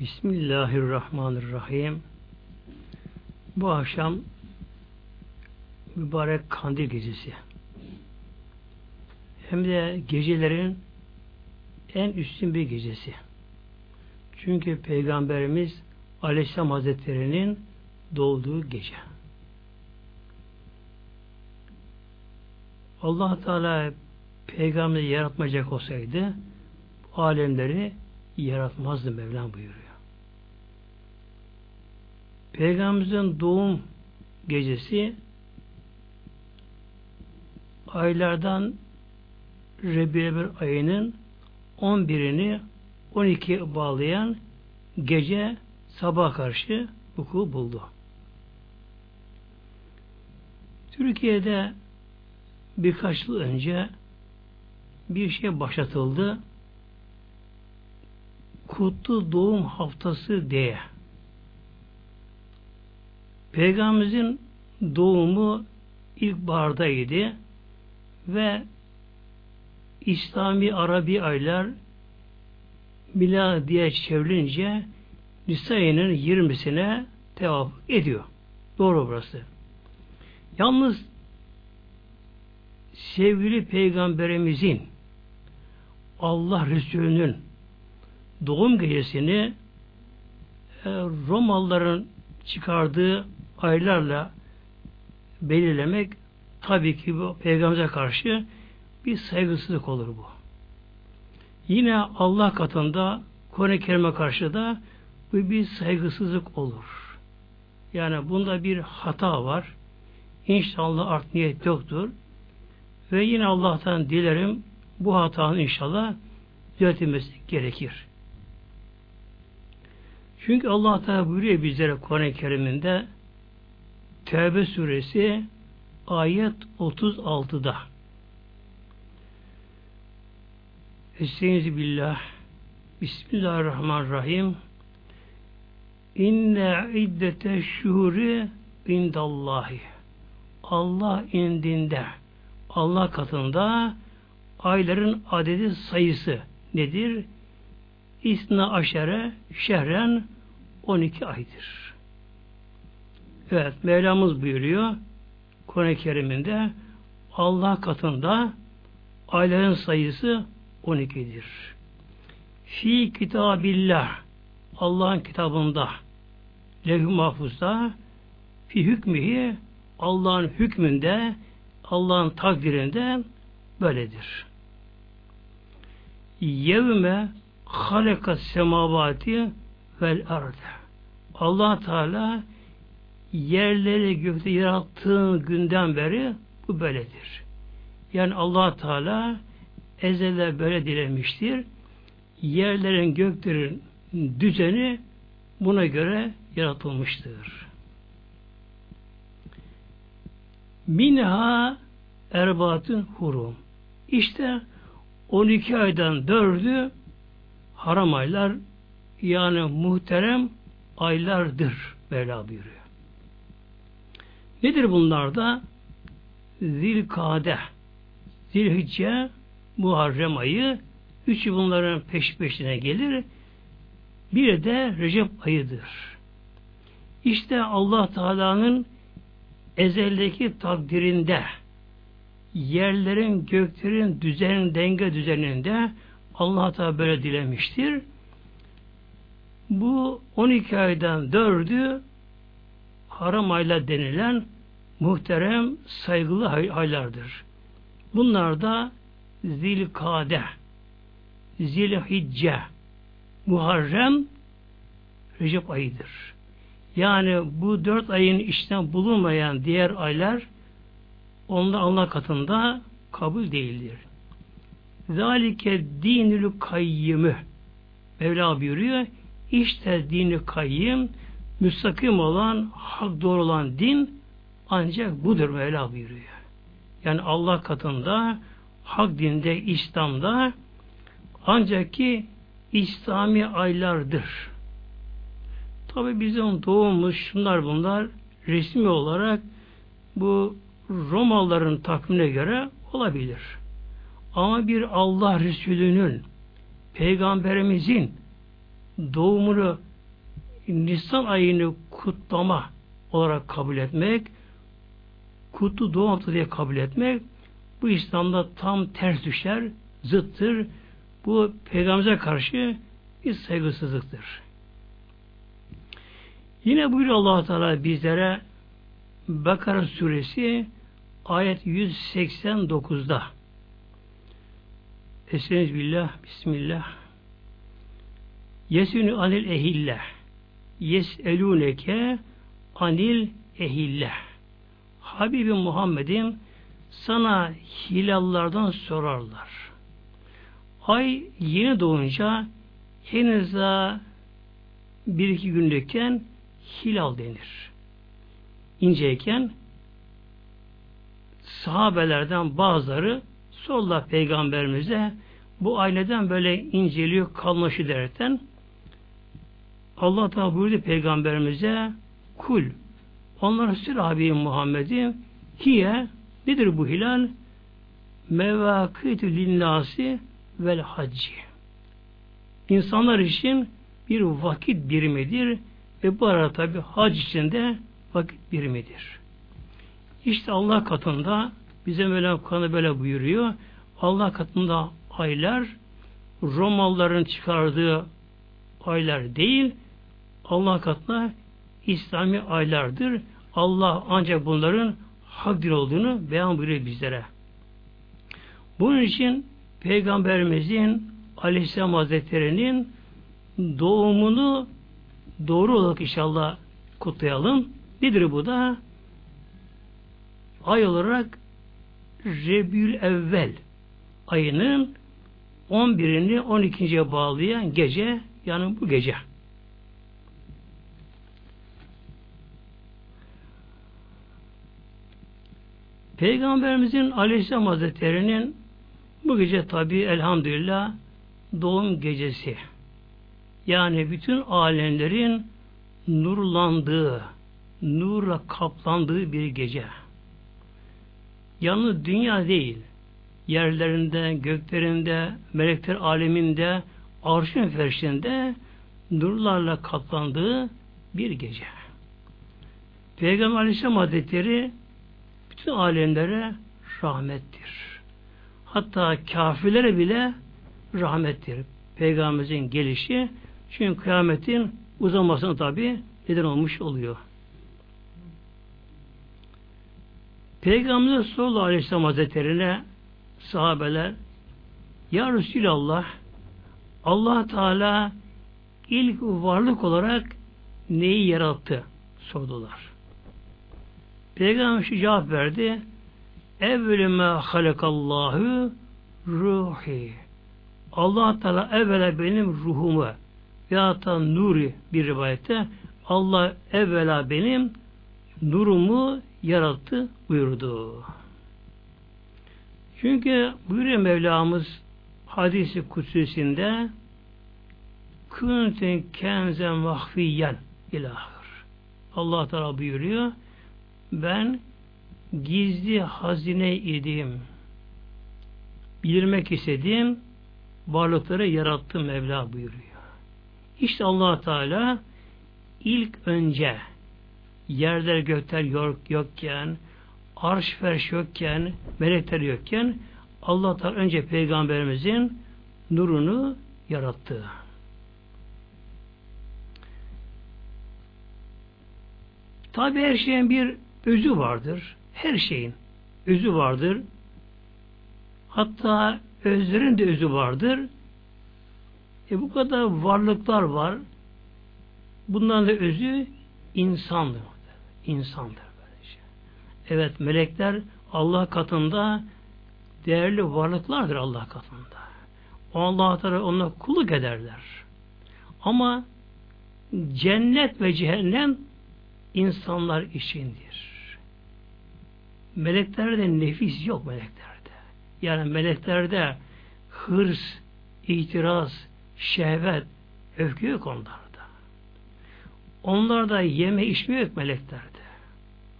Bismillahirrahmanirrahim. Bu akşam mübarek kandil gecesi. Hem de gecelerin en üstün bir gecesi. Çünkü Peygamberimiz Aleyhisselam Hazretleri'nin doğduğu gece. allah Teala peygamberi yaratmayacak olsaydı alemleri yaratmazdı Mevlam buyuruyor. Peygamberimizin doğum gecesi aylardan Rebiyebir ayının 11'ini 12 bağlayan gece sabah karşı vuku buldu. Türkiye'de birkaç yıl önce bir şey başlatıldı. Kutlu Doğum Haftası diye. Peygamberimizin doğumu ilkbahardaydı ve İslami Arabi aylar Mila diye çevrilince Nisa ayının 20'sine tevafuk ediyor. Doğru burası. Yalnız sevgili peygamberimizin Allah Resulü'nün doğum gecesini e, Romalıların çıkardığı aylarla belirlemek tabii ki bu peygamberimize karşı bir saygısızlık olur bu. Yine Allah katında Kur'an-ı Kerim'e karşı da bu bir saygısızlık olur. Yani bunda bir hata var. İnşallah art niyet yoktur. Ve yine Allah'tan dilerim bu hatanın inşallah düzeltilmesi gerekir. Çünkü Allah Teala buyuruyor bizlere Kur'an-ı Kerim'inde Tevbe suresi ayet 36'da Estaizu billah Bismillahirrahmanirrahim İnne iddete şuhuri indallahi Allah indinde Allah katında ayların adedi sayısı nedir? İsna aşere şehren 12 aydır. Evet, Mevlamız buyuruyor Kur'an-ı Kerim'inde Allah katında ayların sayısı 12'dir. Fi kitabillah Allah'ın kitabında levh-i mahfuzda fi hükmühi Allah'ın hükmünde Allah'ın takdirinde böyledir. Yevme halekas semavati vel arde. Allah Teala yerleri gökte yarattığın günden beri bu böyledir. Yani Allah Teala ezelde böyle dilemiştir. Yerlerin göklerin düzeni buna göre yaratılmıştır. Minha erbatın hurum. İşte 12 aydan 4'ü haram aylar yani muhterem aylardır Mevla buyuruyor. Nedir bunlar da? Zilkade, Zilhicce, Muharrem ayı, üçü bunların peş peşine gelir. Bir de Recep ayıdır. İşte Allah Teala'nın ezeldeki takdirinde yerlerin, göklerin düzen, denge düzeninde Allah Teala böyle dilemiştir. Bu 12 aydan 4'ü haram aylar denilen muhterem saygılı aylardır. Bunlar da Zilkade, Zilhicce, Muharrem, Recep ayıdır. Yani bu dört ayın içten bulunmayan diğer aylar onda Allah katında kabul değildir. Zalike dinül kayyımı Mevla buyuruyor. İşte dini kayyım müstakim olan, hak doğru olan din ancak budur Mevla buyuruyor. Yani Allah katında hak dinde, İslam'da ancak ki İslami aylardır. Tabi bizim doğumuz şunlar bunlar resmi olarak bu Romalıların takvimine göre olabilir. Ama bir Allah Resulü'nün Peygamberimizin doğumunu Nisan ayını kutlama olarak kabul etmek, kutlu doğum haftası diye kabul etmek, bu İslam'da tam ters düşer, zıttır. Bu peygamberimize karşı bir saygısızlıktır. Yine buyuruyor allah Teala bizlere Bakara suresi ayet 189'da Eseniz billah, bismillah Yesünü anil ehille Yeselûneke anil ehille Habibim Muhammed'im sana hilallardan sorarlar. Ay yeni doğunca henüz daha bir iki günlükken hilal denir. İnceyken sahabelerden bazıları sordular peygamberimize bu aileden böyle inceliyor kalmışı derken Allah da buyurdu peygamberimize kul onlara sür abi Muhammed'im hiye nedir bu hilal? Mevakitü linnâsi vel hacci. İnsanlar için bir vakit birimidir ve bu arada tabi hac içinde vakit birimidir. İşte Allah katında bize Mevlam kanı böyle buyuruyor. Allah katında aylar Romalıların çıkardığı aylar değil Allah katında İslami aylardır. Allah ancak bunların hakdir olduğunu beyan buyuruyor bizlere. Bunun için Peygamberimizin Aleyhisselam Hazretleri'nin doğumunu doğru olarak inşallah kutlayalım. Nedir bu da? Ay olarak Rebül Evvel ayının 11'ini 12.ye bağlayan gece yani bu gece. Peygamberimizin Aleyhisselam Hazretleri'nin bu gece tabi elhamdülillah doğum gecesi. Yani bütün alemlerin nurlandığı, nurla kaplandığı bir gece. Yalnız dünya değil, yerlerinde, göklerinde, melekler aleminde, arşın ferşinde nurlarla kaplandığı bir gece. Peygamber Aleyhisselam Hazretleri bütün alemlere rahmettir. Hatta kafirlere bile rahmettir. Peygamberimizin gelişi çünkü kıyametin uzamasına tabi neden olmuş oluyor. Peygamberimiz sallallahu aleyhi hazretlerine sahabeler Ya Resulallah allah Teala ilk varlık olarak neyi yarattı? sordular. Peygamber şu cevap verdi. Evvelü me halakallahu ruhi. Allah Teala evvela benim ruhumu ya da nuri bir rivayette Allah evvela benim nurumu yarattı buyurdu. Çünkü buyuruyor Mevlamız hadisi kutsüsünde Kunten kenzen mahfiyen ilahır. Allah Teala buyuruyor ben gizli hazine idim. Bilirmek istediğim varlıkları yarattım Mevla buyuruyor. İşte allah Teala ilk önce yerler gökler yok, yokken arş ferş yokken melekler yokken Allah Teala önce peygamberimizin nurunu yarattı. Tabi her şeyin bir özü vardır. Her şeyin özü vardır. Hatta özlerin de özü vardır. E bu kadar varlıklar var. Bunların da özü insandır. İnsandır. Böylece. Evet melekler Allah katında değerli varlıklardır Allah katında. Allah Teala onlara kulluk ederler. Ama cennet ve cehennem insanlar içindir. Meleklerde nefis yok meleklerde. Yani meleklerde hırs, itiraz, şehvet, öfke yok onlarda. Onlarda yeme içme yok meleklerde.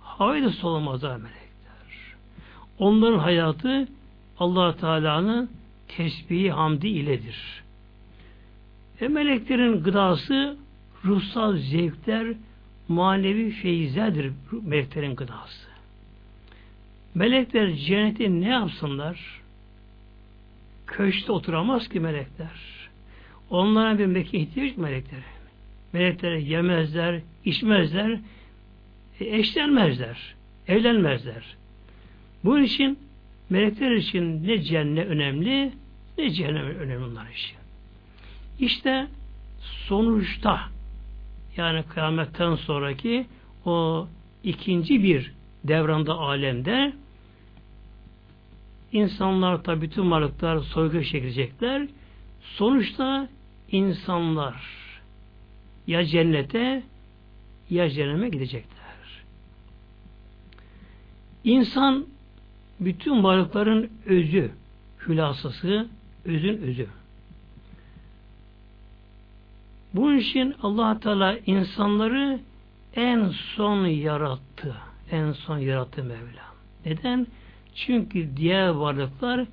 Havayı da solamazlar melekler. Onların hayatı allah Teala'nın tesbihi hamdi iledir. E meleklerin gıdası ruhsal zevkler manevi feyizlerdir meleklerin gıdası. Melekler cenneti ne yapsınlar? Köşte oturamaz ki melekler. Onlara bir mekan ihtiyaç melekleri. Melekler yemezler, içmezler, e, eşlenmezler, evlenmezler. Bunun için melekler için ne cennet önemli, ne cehennem önemli onlar için. İşte sonuçta yani kıyametten sonraki o ikinci bir devranda alemde insanlar tabi bütün varlıklar soygu çekilecekler. Sonuçta insanlar ya cennete ya cehenneme gidecekler. İnsan bütün varlıkların özü, hülasası, özün özü. Bunun için allah Teala insanları en son yarattı. En son yarattı Mevla. Neden? Çünkü diğer varlıklar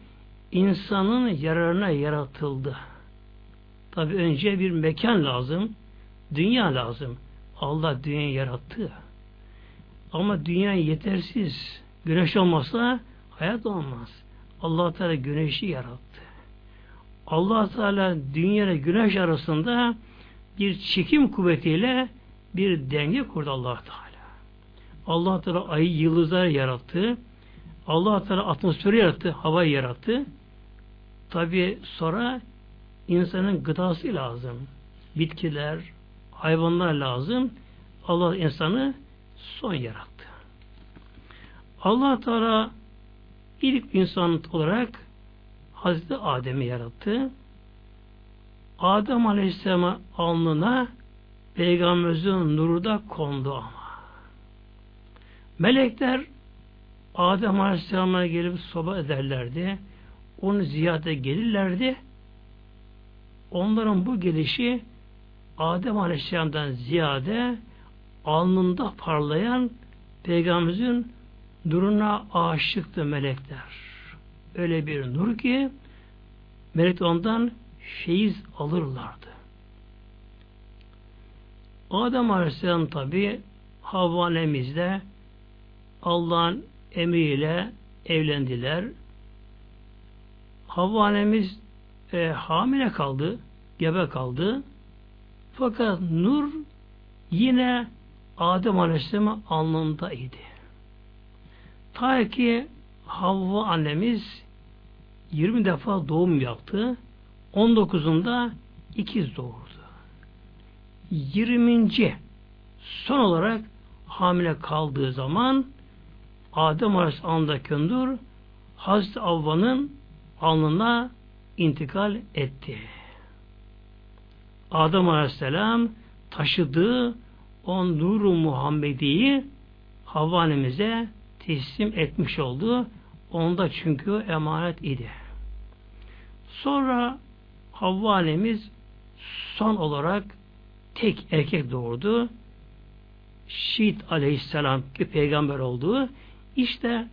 insanın yararına yaratıldı. Tabi önce bir mekan lazım, dünya lazım. Allah dünyayı yarattı. Ama dünya yetersiz. Güneş olmasa hayat olmaz. Allah Teala güneşi yarattı. Allah Teala dünya ile güneş arasında bir çekim kuvvetiyle bir denge kurdu Allah Teala. Allah Teala ayı yıldızlar yarattı. Allah Teala atmosferi yarattı, havayı yarattı. Tabi sonra insanın gıdası lazım. Bitkiler, hayvanlar lazım. Allah insanı son yarattı. Allah Teala ilk insan olarak Hazreti Adem'i yarattı. Adem Aleyhisselam'a alnına Peygamberimizin nuru da kondu ama. Melekler Adem Aleyhisselam'a gelip soba ederlerdi. Onu ziyarete gelirlerdi. Onların bu gelişi Adem Aleyhisselam'dan ziyade alnında parlayan Peygamberimizin nuruna aşıktı melekler. Öyle bir nur ki melek ondan feyiz alırlardı. Adem Aleyhisselam tabi Havva Allah'ın emriyle evlendiler. Havva annemiz e, hamile kaldı, gebe kaldı. Fakat nur yine Adem Aleyhisselam'ın alnındaydı. Ta ki Havva annemiz 20 defa doğum yaptı. 19'unda ikiz doğurdu. 20. son olarak hamile kaldığı zaman Adem Aleyhisselam'daki nur Hazreti Avva'nın alnına intikal etti. Adem Aleyhisselam taşıdığı o nuru Muhammedi'yi Havva annemize teslim etmiş oldu. Onda çünkü emanet idi. Sonra Havva annemiz son olarak tek erkek doğurdu. Şiit aleyhisselam ki peygamber oldu. İşte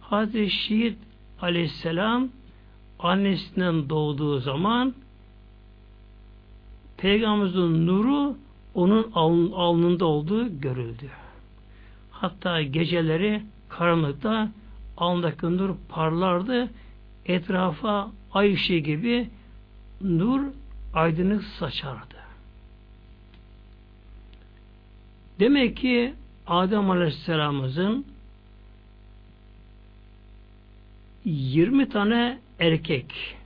Hazreti Şiit aleyhisselam annesinden doğduğu zaman Peygamberimizin nuru onun alnında olduğu görüldü. Hatta geceleri karanlıkta alnındaki nur parlardı. Etrafa ay ışığı gibi nur aydınlık saçardı. Demek ki Adem Aleyhisselam'ımızın 20 tane erkek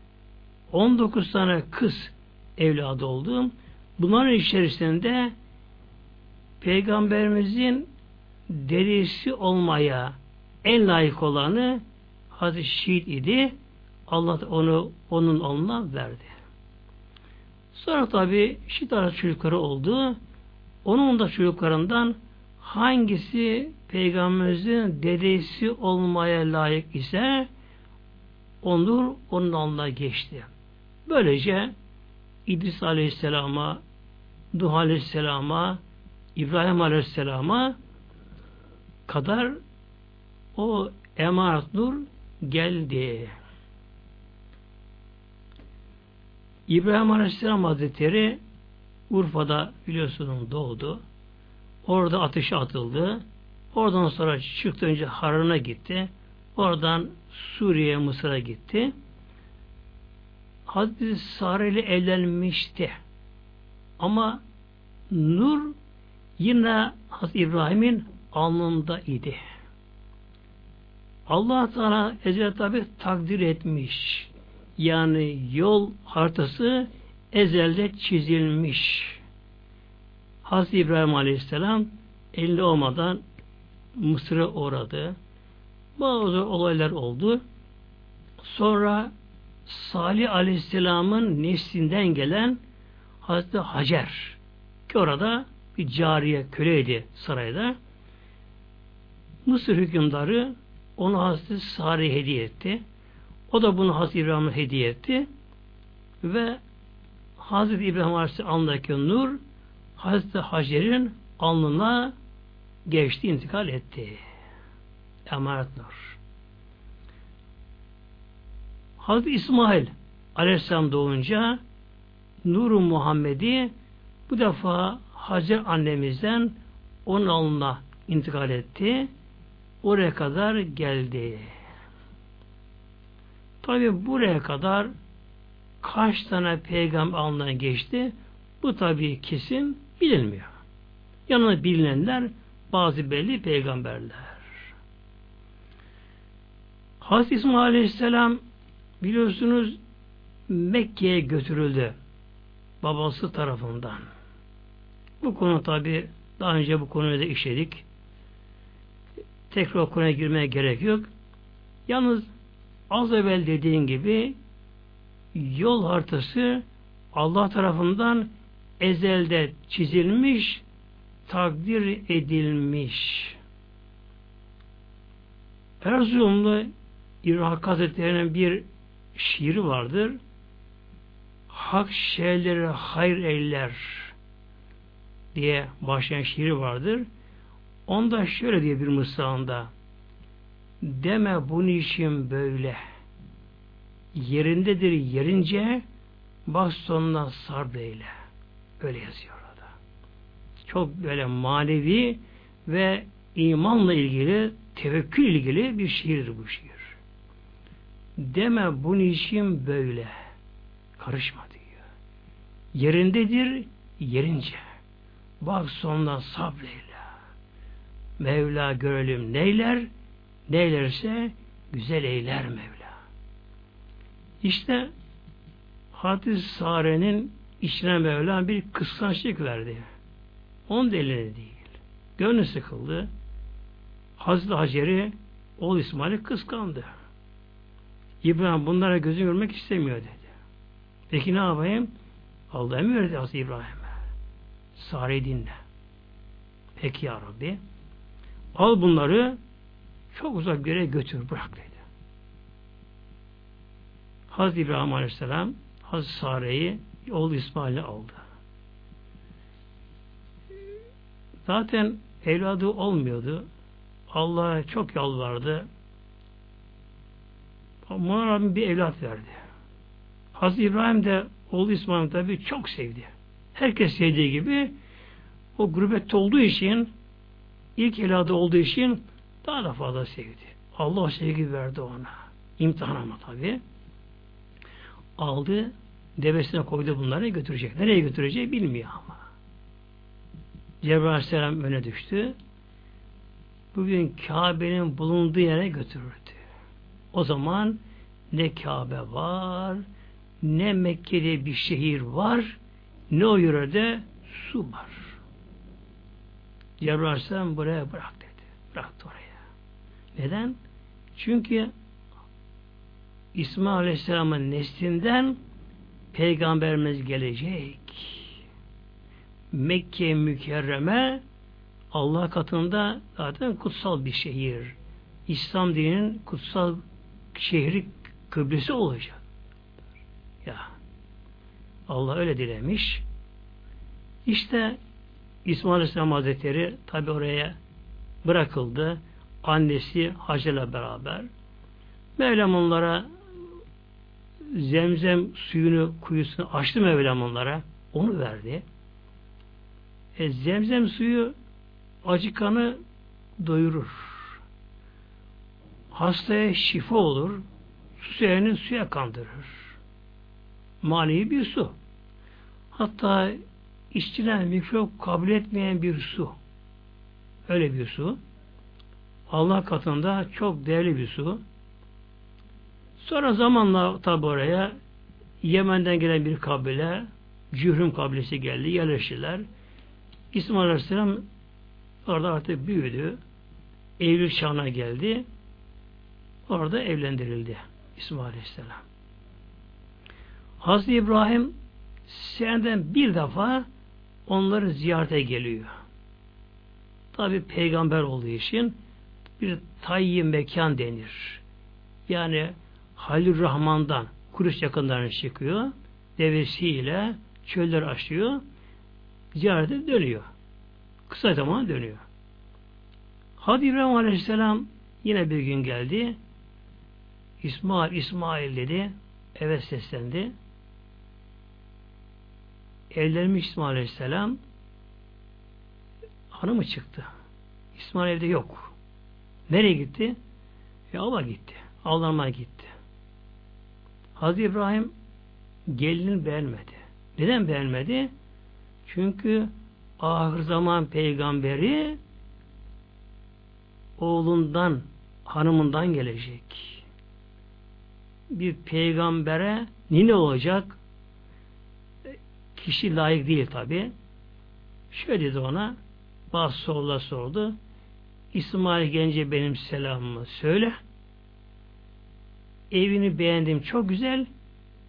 19 tane kız evladı oldu. Bunların içerisinde Peygamberimizin derisi olmaya en layık olanı Hazreti Şiit idi. Allah onu onun alnına verdi. Sonra tabi Şiit çocukları oldu. Onun da çocuklarından hangisi Peygamberimizin dedesi olmaya layık ise onur onun alnına geçti. Böylece İdris Aleyhisselam'a, Duh Aleyhisselam'a, İbrahim Aleyhisselam'a kadar o emanet nur geldi. İbrahim Aleyhisselam Hazretleri Urfa'da biliyorsunuz doğdu. Orada ateşe atıldı. Oradan sonra çıktı önce Harran'a gitti. Oradan Suriye, Mısır'a gitti. Hazreti Sare ile evlenmişti. Ama Nur yine Hazreti İbrahim'in alnında idi. Allah Teala ezeli tabi takdir etmiş. Yani yol haritası ezelde çizilmiş. Hazreti İbrahim Aleyhisselam elinde olmadan Mısır'a uğradı. Bazı olaylar oldu. Sonra Salih Aleyhisselam'ın neslinden gelen Hazreti Hacer ki orada bir cariye köleydi sarayda. Mısır hükümdarı onu Hazreti Salih hediye etti. O da bunu Hazreti İbrahim'e hediye etti. Ve Hazreti İbrahim Aleyhisselam nur Hazreti Hacer'in alnına geçti, intikal etti. Emanet nur. Hazreti İsmail Aleyhisselam doğunca Nuru Muhammed'i bu defa Hacer annemizden onun alnına intikal etti. Oraya kadar geldi. Tabi buraya kadar kaç tane peygamber alnından geçti? Bu tabi kesin bilinmiyor. Yanına bilinenler bazı belli peygamberler. Hazreti İsmail Aleyhisselam biliyorsunuz Mekke'ye götürüldü babası tarafından. Bu konu tabi daha önce bu konuyu da işledik. Tekrar konuya girmeye gerek yok. Yalnız az evvel dediğin gibi yol haritası Allah tarafından ezelde çizilmiş, takdir edilmiş. Erzurumlu İrhak Hazretleri'nin bir şiiri vardır. Hak şeyleri hayır eyler diye başlayan şiiri vardır. Onda şöyle diye bir mısrağında deme bu işim böyle yerindedir yerince bak sonuna sar beyle öyle yazıyor orada. Çok böyle manevi ve imanla ilgili tevekkül ilgili bir şiirdir bu şiir. Deme bu işim böyle karışma diyor. Yerindedir yerince bak sonuna sabreyle Mevla görelim neyler, neylerse güzel eyler Mevla. İşte Hadis Sare'nin içine Mevla bir kıskançlık verdi. Onun delili değil. Gönlü sıkıldı. Hazreti Hacer'i oğul İsmail'i kıskandı. İbrahim bunlara gözü görmek istemiyor dedi. Peki ne yapayım? Allah emir verdi Hazreti İbrahim'e. Sare'yi dinle. Peki ya Rabbi. Al bunları çok uzak bir yere götür bırak dedi. Hazreti İbrahim Aleyhisselam Hazreti Sare'yi oğlu İsmail'i aldı. Zaten evladı olmuyordu. Allah'a çok yalvardı. Ama Rabbim bir evlat verdi. Hazreti İbrahim de oğlu İsmail tabi çok sevdi. Herkes sevdiği gibi o gurbette olduğu için ilk evladı olduğu için daha da fazla sevdi. Allah sevgi verdi ona. İmtihan ama tabi. Aldı, devesine koydu bunları götürecek. Nereye götürecek bilmiyor ama. Cebrail Aleyhisselam öne düştü. Bugün Kabe'nin bulunduğu yere götürürdü. O zaman ne Kabe var, ne Mekke'de bir şehir var, ne o yörede su var. Cebrail buraya bırak dedi. Bıraktı oraya. Neden? Çünkü İsmail Aleyhisselam'ın neslinden Peygamberimiz gelecek. Mekke mükerreme Allah katında zaten kutsal bir şehir. İslam dininin kutsal şehri kıblesi olacak. Ya Allah öyle dilemiş. İşte İsmail Aleyhisselam Hazretleri tabi oraya bırakıldı. Annesi Hacer'le beraber. Mevlam onlara zemzem suyunu, kuyusunu açtı Mevlam onlara. Onu verdi. E, zemzem suyu acı kanı doyurur. Hastaya şifa olur. Su suya kandırır. Manevi bir su. Hatta içtilen mikrop kabul etmeyen bir su. Öyle bir su. Allah katında çok değerli bir su. Sonra zamanla tabi oraya Yemen'den gelen bir kabile Cührüm kabilesi geldi, yerleştiler. İsmail Aleyhisselam orada artık büyüdü. Evlilik çağına geldi. Orada evlendirildi İsmail Aleyhisselam. Hazreti İbrahim seneden bir defa onları ziyarete geliyor. Tabi peygamber olduğu için bir tayyi mekan denir. Yani Halil Rahman'dan Kuruş yakınlarına çıkıyor. Devesiyle çöller aşıyor. Ziyarete dönüyor. Kısa zaman dönüyor. Hadi İbrahim Aleyhisselam yine bir gün geldi. İsmail, İsmail dedi. Evet seslendi. Evlenmiş İsmail Aleyhisselam hanımı çıktı. İsmail evde yok. Nereye gitti? E ava gitti. Avlanmaya gitti. Hazreti İbrahim gelinin beğenmedi. Neden beğenmedi? Çünkü ahir zaman peygamberi oğlundan, hanımından gelecek. Bir peygambere nine olacak? Kişi layık değil tabi. Şöyle dedi ona, bazı sorular sordu. İsmail Gence benim selamımı söyle. Evini beğendim çok güzel.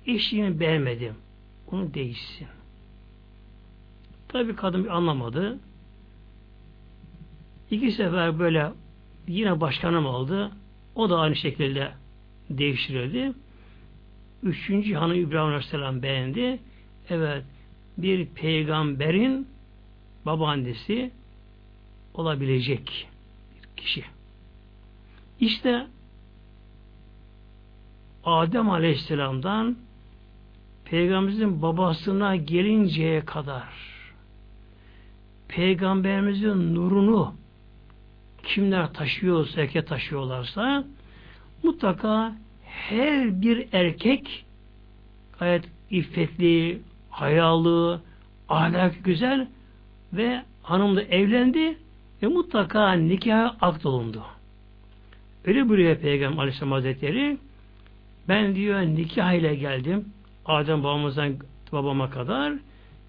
Eşliğini beğenmedim. Onu değişsin. Tabi kadın anlamadı. İki sefer böyle yine başkanım oldu. O da aynı şekilde değiştirildi. Üçüncü hanım İbrahim Aleyhisselam beğendi. Evet bir peygamberin babaannesi olabilecek bir kişi. İşte Adem Aleyhisselam'dan Peygamberimizin babasına gelinceye kadar Peygamberimizin nurunu kimler taşıyorsa, erkek taşıyorlarsa mutlaka her bir erkek gayet iffetli, hayalı, ahlak güzel ve hanımla evlendi ve mutlaka nikah akt olundu. Öyle buyuruyor Peygamber Aleyhisselam Hazretleri ben diyor nikah ile geldim. Adem babamızdan babama kadar.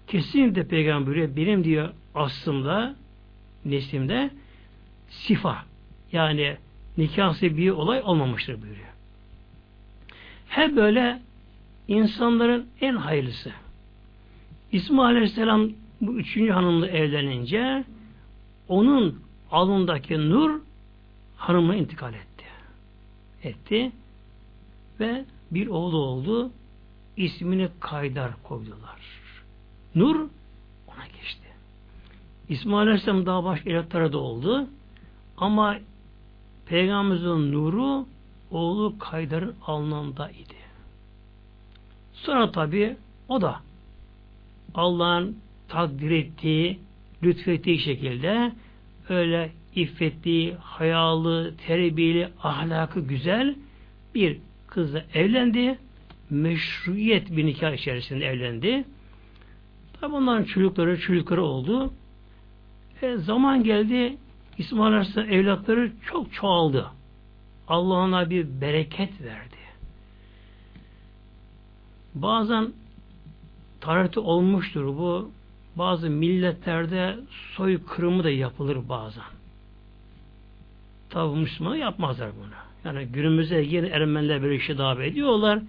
Kesinlikle peygamber buyuruyor benim diyor aslımda neslimde sifa. Yani nikahsı bir olay olmamıştır buyuruyor. Hep böyle insanların en hayırlısı. İsmail Aleyhisselam bu üçüncü hanımla evlenince onun alındaki nur hanımına intikal etti. Etti ve bir oğlu oldu. İsmini Kaydar koydular. Nur ona geçti. İsmail Aleyhisselam daha başka evlatları da oldu. Ama Peygamberimizin nuru oğlu Kaydar'ın alnında idi. Sonra tabi o da Allah'ın takdir ettiği, lütfettiği şekilde öyle iffetli, hayalı, terbiyeli, ahlakı güzel bir kızla evlendi. Meşruiyet bir nikah içerisinde evlendi. Tabi onların çocukları çocukları oldu. E, zaman geldi İsmail Aleyhisselam evlatları çok çoğaldı. Allah ona bir bereket verdi. Bazen tarihte olmuştur bu. Bazı milletlerde soy kırımı da yapılır bazen. Tabi Müslüman yapmazlar bunu. Yani günümüzde yeni Ermeniler böyle işi davet ediyorlar.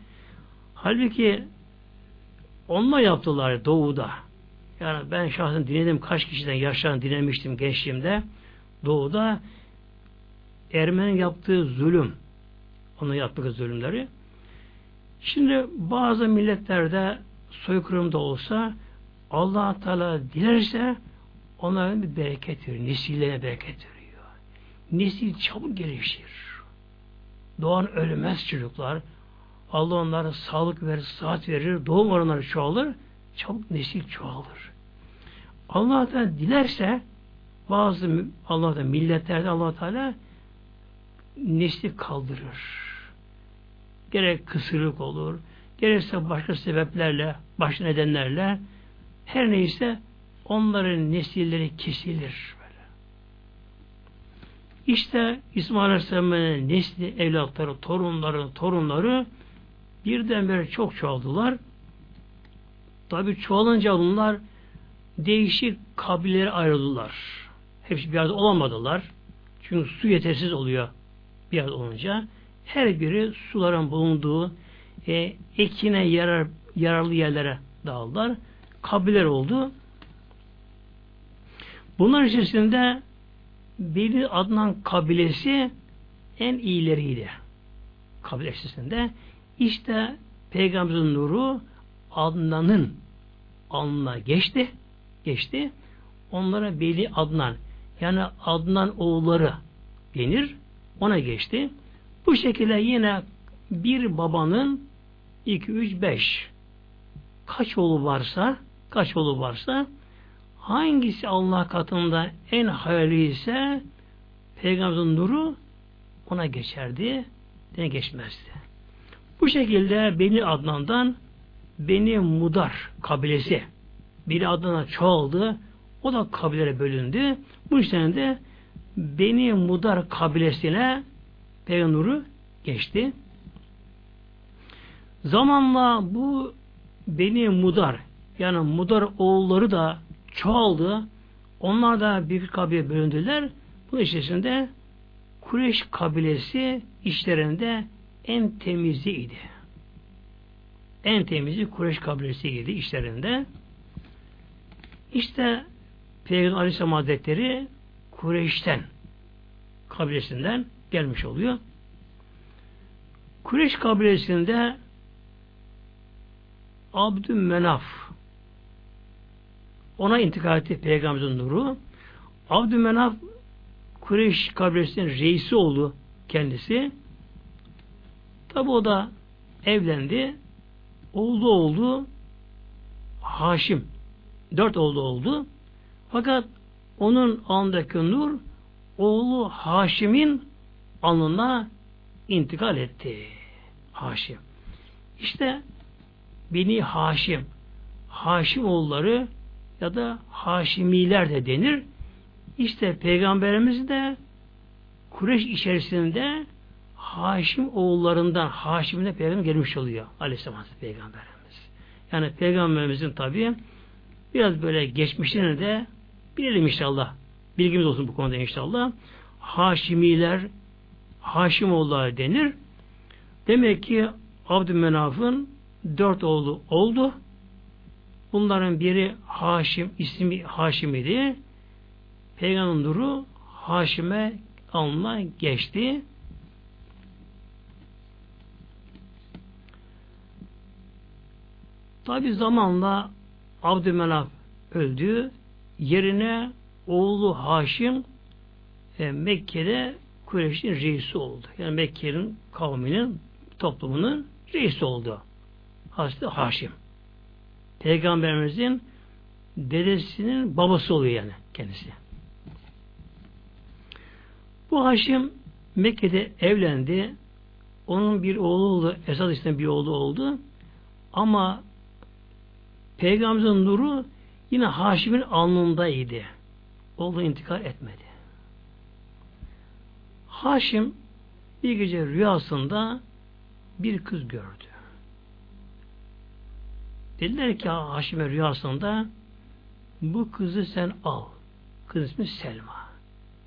Halbuki onunla yaptılar doğuda. Yani ben şahsen dinledim kaç kişiden yaşlarını dinlemiştim gençliğimde. Doğuda Ermeni yaptığı zulüm onun yaptığı zulümleri. Şimdi bazı milletlerde soykırımda olsa allah Teala dilerse onların bir bereket veriyor. Nesillerine bereket veriyor. Nesil çabuk gelişir. Doğan ölmez çocuklar. Allah onlara sağlık verir, saat verir, doğum oranları çoğalır, çabuk nesil çoğalır. Allah Teala dilerse bazı Allah Teala milletlerde Allah Teala nesli kaldırır. Gerek kısırlık olur, gerekse başka sebeplerle, başka nedenlerle her neyse onların nesilleri kesilir. Böyle. İşte İsmail Aleyhisselam'ın nesli, evlatları, torunları, torunları birdenbire çok çoğaldılar. Tabi çoğalınca bunlar değişik kabilelere ayrıldılar. Hepsi bir arada olamadılar. Çünkü su yetersiz oluyor bir arada olunca. Her biri suların bulunduğu e, ekine yarar, yararlı yerlere dağıldılar. Kabileler oldu. Bunlar içerisinde Beni Adnan kabilesi en iyileriydi. Kabile içerisinde. İşte Peygamberimizin nuru Adnan'ın alnına geçti. Geçti. Onlara Beli Adnan yani Adnan oğulları denir. Ona geçti. Bu şekilde yine bir babanın 2, 3, 5 kaç oğlu varsa kaç oğlu varsa hangisi Allah katında en hayırlı ise Peygamberin nuru ona geçerdi. Ne geçmezdi. Bu şekilde Beni Adnan'dan Beni Mudar kabilesi Beni Adnan'a çoğaldı. O da kabilelere bölündü. Bu yüzden de Beni Mudar kabilesine Peygamber nuru geçti. Zamanla bu Beni Mudar yani Mudar oğulları da çoğaldı. Onlar da bir kabile bölündüler. Bu içerisinde Kureş kabilesi işlerinde en temiziydi. En temizi Kureş kabilesiydi işlerinde. İşte Peygamber Aleyhisselam Hazretleri Kureyş'ten kabilesinden gelmiş oluyor. Kureş kabilesinde Abdümenaf ona intikal etti Peygamberimizin nuru. Abdümenaf Kureyş kabilesinin reisi oldu kendisi. Tabi o da evlendi. Oldu oldu Haşim. Dört oldu oldu. Fakat onun alnındaki nur oğlu Haşim'in alnına intikal etti. Haşim. İşte Beni Haşim. Haşim oğulları ya da Haşimiler de denir. İşte Peygamberimiz de Kureş içerisinde Haşim oğullarından Haşim'ine peygamber gelmiş oluyor. Aleyhisselam Peygamberimiz. Yani Peygamberimizin tabi biraz böyle geçmişini de bilelim inşallah. Bilgimiz olsun bu konuda inşallah. Haşimiler Haşim oğulları denir. Demek ki Abdümenaf'ın dört oğlu oldu. Bunların biri Haşim, ismi Haşim idi. Peygamber nuru Haşim'e alnına geçti. Tabi zamanla Abdümenaf öldü. Yerine oğlu Haşim e, Mekke'de Kureyş'in reisi oldu. Yani Mekke'nin kavminin toplumunun reisi oldu. Hazreti Haşim. Peygamberimizin dedesinin babası oluyor yani kendisi. Bu Haşim Mekke'de evlendi. Onun bir oğlu oldu. Esad istemli bir oğlu oldu. Ama Peygamberimizin nuru yine Haşim'in alnındaydı. Oğlu intikal etmedi. Haşim bir gece rüyasında bir kız gördü. Dediler ki Haşim'e rüyasında bu kızı sen al. Kız ismi Selma.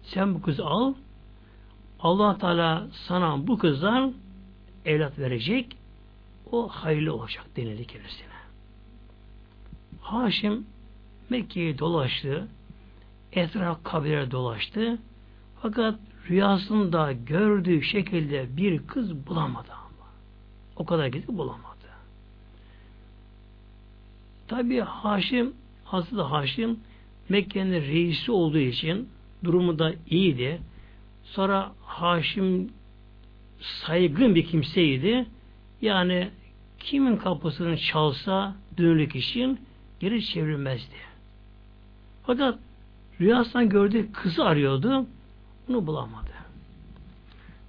Sen bu kızı al. Allah Teala sana bu kızdan evlat verecek. O hayırlı olacak denildi kendisine. Haşim Mekke'yi dolaştı. Etraf kabilelere dolaştı. Fakat rüyasında gördüğü şekilde bir kız bulamadı ama. O kadar gidip bulamadı. Tabi Haşim, Hazreti Haşim Mekke'nin reisi olduğu için durumu da iyiydi. Sonra Haşim saygın bir kimseydi. Yani kimin kapısını çalsa dönülük için geri çevrilmezdi. Fakat rüyasından gördüğü kızı arıyordu. Bunu bulamadı.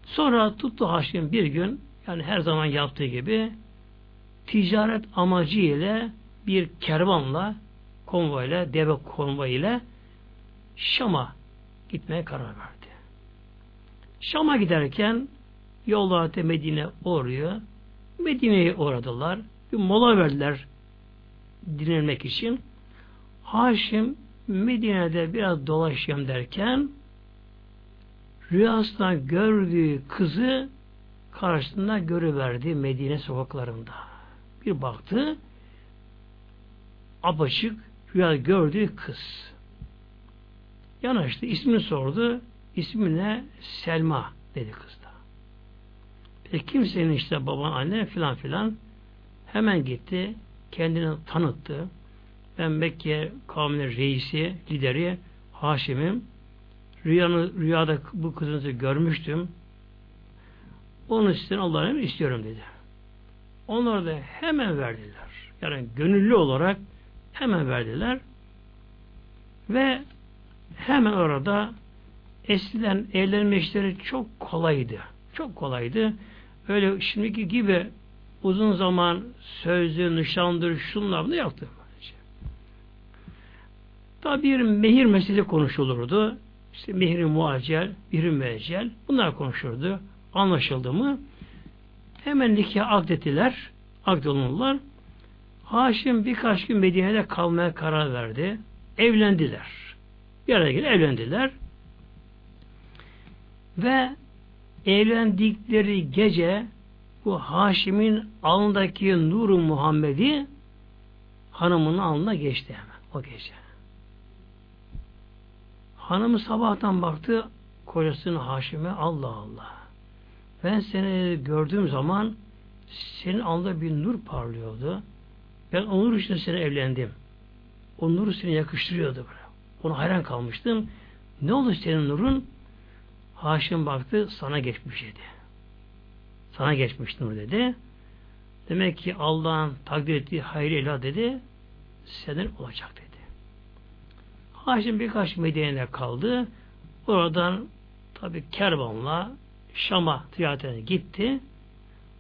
Sonra tuttu Haşim bir gün yani her zaman yaptığı gibi ticaret amacı ile bir kervanla konvoyla, deve konvoyuyla Şam'a gitmeye karar verdi. Şam'a giderken yollarda Medine uğruyor. Medine'ye uğradılar. Bir mola verdiler dinlenmek için. Haşim Medine'de biraz dolaşayım derken rüyasında gördüğü kızı karşısında görüverdi Medine sokaklarında. Bir baktı apaçık rüya gördüğü kız. Yanaştı, ismini sordu. İsmi? Selma dedi kız da. Peki kimsenin işte baban, anne filan filan hemen gitti, kendini tanıttı. Ben Mekke kavminin reisi, lideri Haşim'im. Rüyanı, rüyada bu kızınızı görmüştüm. Onun için Allah'ın istiyorum dedi. Onlar da hemen verdiler. Yani gönüllü olarak hemen verdiler. Ve hemen orada eskiden evlenme işleri çok kolaydı. Çok kolaydı. Öyle şimdiki gibi uzun zaman sözlü, nişandır, şunlar bunu yaptı. Tabi bir mehir meselesi konuşulurdu. İşte mehri muacel, mehri müeccel bunlar konuşurdu. Anlaşıldı mı? Hemen nikah akdettiler. Akdolunurlar. Haşim birkaç gün Medine'de kalmaya karar verdi. Evlendiler. Bir araya gelip evlendiler. Ve evlendikleri gece bu Haşim'in alnındaki nuru Muhammed'i hanımının alnına geçti hemen o gece. Hanımı sabahtan baktı kocasının Haşim'e Allah Allah. Ben seni gördüğüm zaman senin alnında bir nur parlıyordu. Ben o nur için seni evlendim. O nuru seni yakıştırıyordu. Böyle. Ona hayran kalmıştım. Ne oldu senin nurun? Haşim baktı sana geçmiş dedi. Sana geçmiş nur dedi. Demek ki Allah'ın takdir ettiği hayır ilah dedi. Senin olacak dedi. Haşim birkaç Medine'de kaldı. Oradan tabi kervanla Şam'a ticaretine gitti.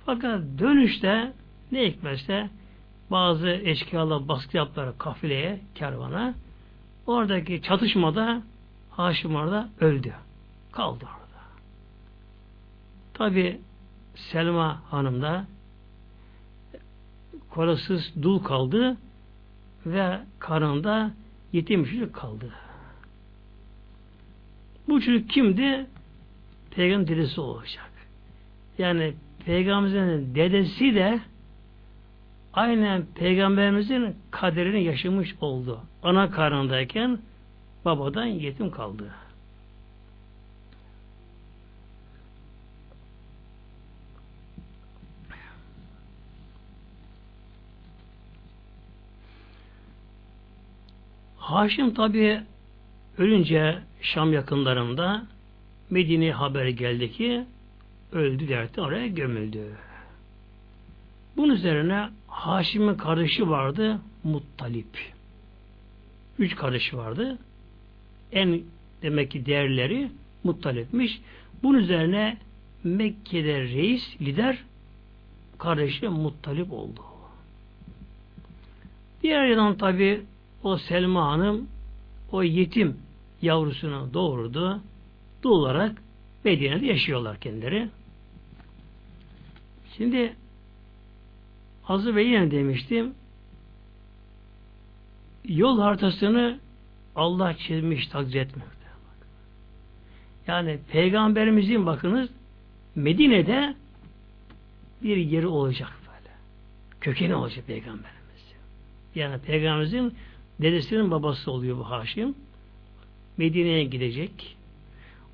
Fakat dönüşte ne hikmetse bazı eşkıyalar baskı yaptılar kafileye, kervana. Oradaki çatışmada Haşim orada öldü. Kaldı orada. Tabi Selma Hanım da korasız dul kaldı ve karnında yetim çocuk kaldı. Bu çocuk kimdi? Peygamber dedesi olacak. Yani Peygamberimizin dedesi de aynen Peygamberimizin kaderini yaşamış oldu. Ana karnındayken babadan yetim kaldı. Haşim tabi ölünce Şam yakınlarında Medine haberi geldi ki öldü derdi oraya gömüldü. Bunun üzerine Haşim'in kardeşi vardı Muttalip. Üç kardeşi vardı. En demek ki değerleri Muttalip'miş. Bunun üzerine Mekke'de reis, lider kardeşi Muttalip oldu. Diğer yandan tabi o Selma Hanım o yetim yavrusunu doğurdu. Dul olarak Medine'de yaşıyorlar kendileri. Şimdi az ve yine demiştim yol haritasını Allah çizmiş, takdir etmiş. Yani peygamberimizin bakınız Medine'de bir yeri olacak böyle. Kökeni olacak peygamberimiz. Yani peygamberimizin dedesinin babası oluyor bu Haşim. Medine'ye gidecek.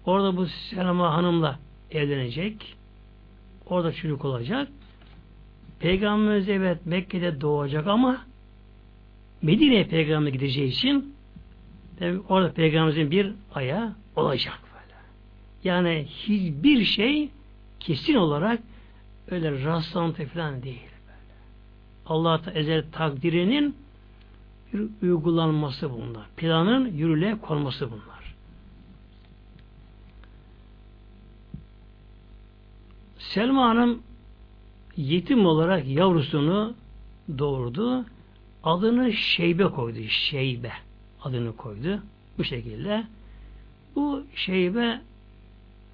Orada bu Selama Hanım'la evlenecek. Orada çocuk olacak. Peygamberimiz evet Mekke'de doğacak ama Medine'ye peygamber gideceği için orada peygamberimizin bir aya olacak böyle. Yani hiçbir şey kesin olarak öyle rastlantı falan değil. Böyle. Allah ezel takdirinin uygulanması bunlar. Planın yürürlüğe konması bunlar. Selma Hanım yetim olarak yavrusunu doğurdu. Adını Şeybe koydu. Şeybe adını koydu. Bu şekilde. Bu Şeybe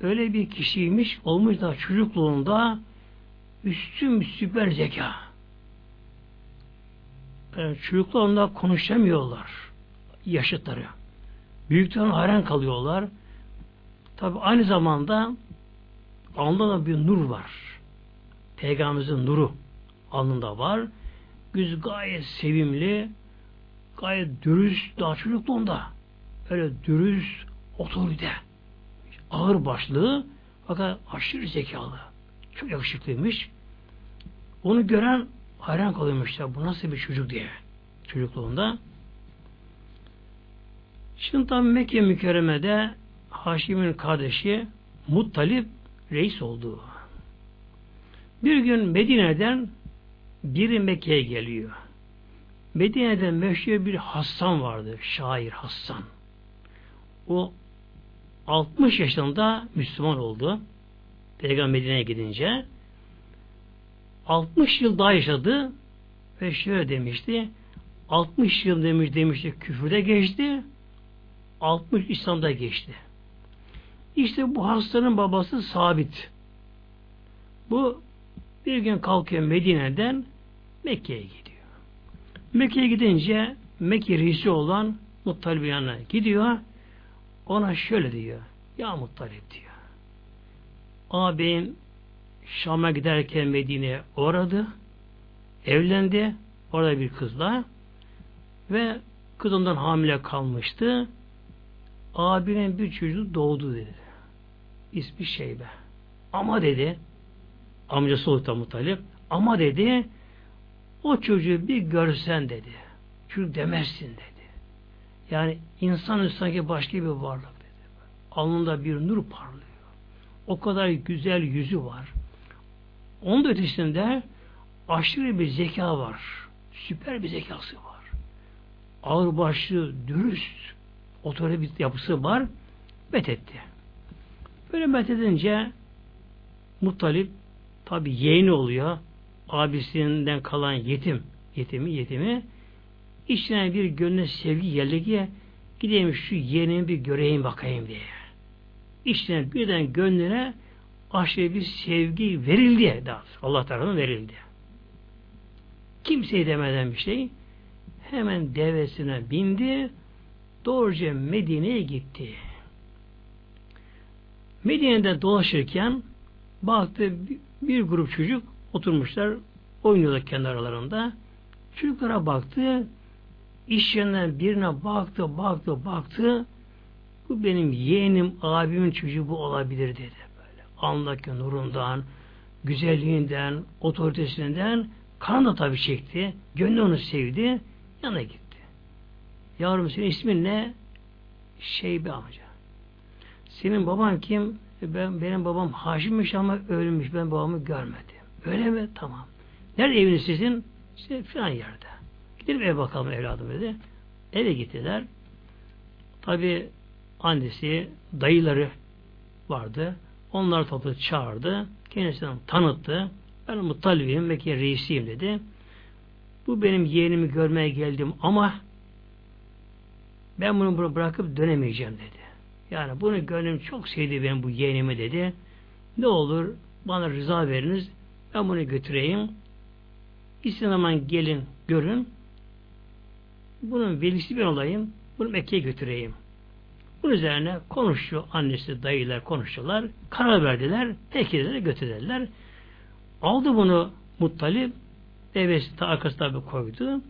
öyle bir kişiymiş, olmuş da çocukluğunda üstün süper zeka. Yani çocuklarla konuşamıyorlar. Yaşıtları. Büyüklerin hayran kalıyorlar. Tabi aynı zamanda alnında bir nur var. Peygamberimizin nuru alnında var. Yüz gayet sevimli, gayet dürüst, daha çocukluğunda. Öyle dürüst, otorite, ağır başlı, fakat aşırı zekalı. Çok yakışıklıymış. Onu gören hayran kalıyormuşlar. Bu nasıl bir çocuk diye. Çocukluğunda. Şimdi tam Mekke mükerremede Haşim'in kardeşi Muttalip reis oldu. Bir gün Medine'den biri Mekke'ye geliyor. Medine'de meşhur bir Hassan vardı. Şair Hassan. O 60 yaşında Müslüman oldu. Peygamber Medine'ye gidince 60 yıl daha yaşadı ve şöyle demişti 60 yıl demiş demişti küfürde geçti 60 İslam'da geçti. İşte bu hastanın babası Sabit. Bu bir gün kalkıyor Medine'den Mekke'ye gidiyor. Mekke'ye gidince Mekke reisi olan Muttalib yanına gidiyor. Ona şöyle diyor. Ya Muttalib diyor. Ağabeyim Şam'a giderken Medine'ye uğradı. Evlendi. Orada bir kızla. Ve kız ondan hamile kalmıştı. Abinin bir çocuğu doğdu dedi. İsmi Şeybe. Ama dedi amcası Sultan Mutalip ama dedi o çocuğu bir görsen dedi. Çocuk demezsin dedi. Yani insan sanki başka bir varlık dedi. Alnında bir nur parlıyor. O kadar güzel yüzü var. Onun da ötesinde aşırı bir zeka var. Süper bir zekası var. Ağırbaşlı, dürüst, otorite bir yapısı var. Bet etti. Böyle bet edince Muttalip tabi yeğeni oluyor. Abisinden kalan yetim, yetimi, yetimi içine bir gönlüne sevgi geldi ki gideyim şu yeğenimi bir göreyim bakayım diye. İçine birden gönlüne aşırı bir sevgi verildi. Daha Allah tarafından verildi. Kimseye demeden bir şey hemen devesine bindi doğruca Medine'ye gitti. Medine'de dolaşırken baktı bir grup çocuk oturmuşlar oynuyorlar kendi aralarında. Çocuklara baktı iş yerinden birine baktı baktı baktı bu benim yeğenim abimin çocuğu bu olabilir dedi alnındaki nurundan, güzelliğinden, otoritesinden kan da tabi çekti. Gönlü onu sevdi. Yana gitti. Yavrum senin ismin ne? Şeybe amca. Senin baban kim? E, ben, benim babam Haşim'miş ama ölmüş. Ben babamı görmedim. Öyle mi? Tamam. Nerede eviniz sizin? İşte filan yerde. Gidelim eve bakalım evladım dedi. Eve gittiler. Tabi annesi, dayıları vardı. Onları toplu çağırdı. Kendisinden tanıttı. Ben Muttalib'im, Mekke reisiyim dedi. Bu benim yeğenimi görmeye geldim ama ben bunu bırakıp dönemeyeceğim dedi. Yani bunu gönlüm çok sevdi ben bu yeğenimi dedi. Ne olur bana rıza veriniz. Ben bunu götüreyim. İstediğin zaman gelin görün. Bunun velisi ben olayım. Bunu Mekke'ye götüreyim. Bunun üzerine konuşuyor annesi, dayılar konuştular. Karar verdiler. Dediler, götürdüler. Aldı bunu Muttalip devesi ta arkası tabi koydu.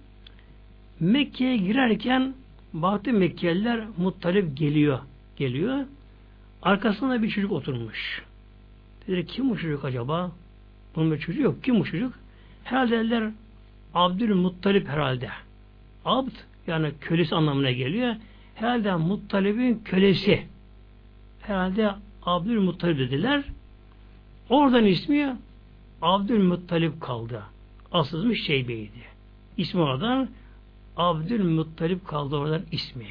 Mekke'ye girerken baktı Mekkeliler Muttalip geliyor. Geliyor. Arkasında bir çocuk oturmuş. Dedi kim bu çocuk acaba? Bunun bir çocuğu yok. Kim bu çocuk? Herhalde dediler Abdülmuttalip herhalde. Abd yani kölesi anlamına geliyor herhalde Muttalib'in kölesi. Herhalde Abdülmuttalib dediler. Oradan ismi Abdülmuttalib kaldı. İsmi Şeybe'ydi. İsmi oradan Abdülmuttalip kaldı oradan ismi.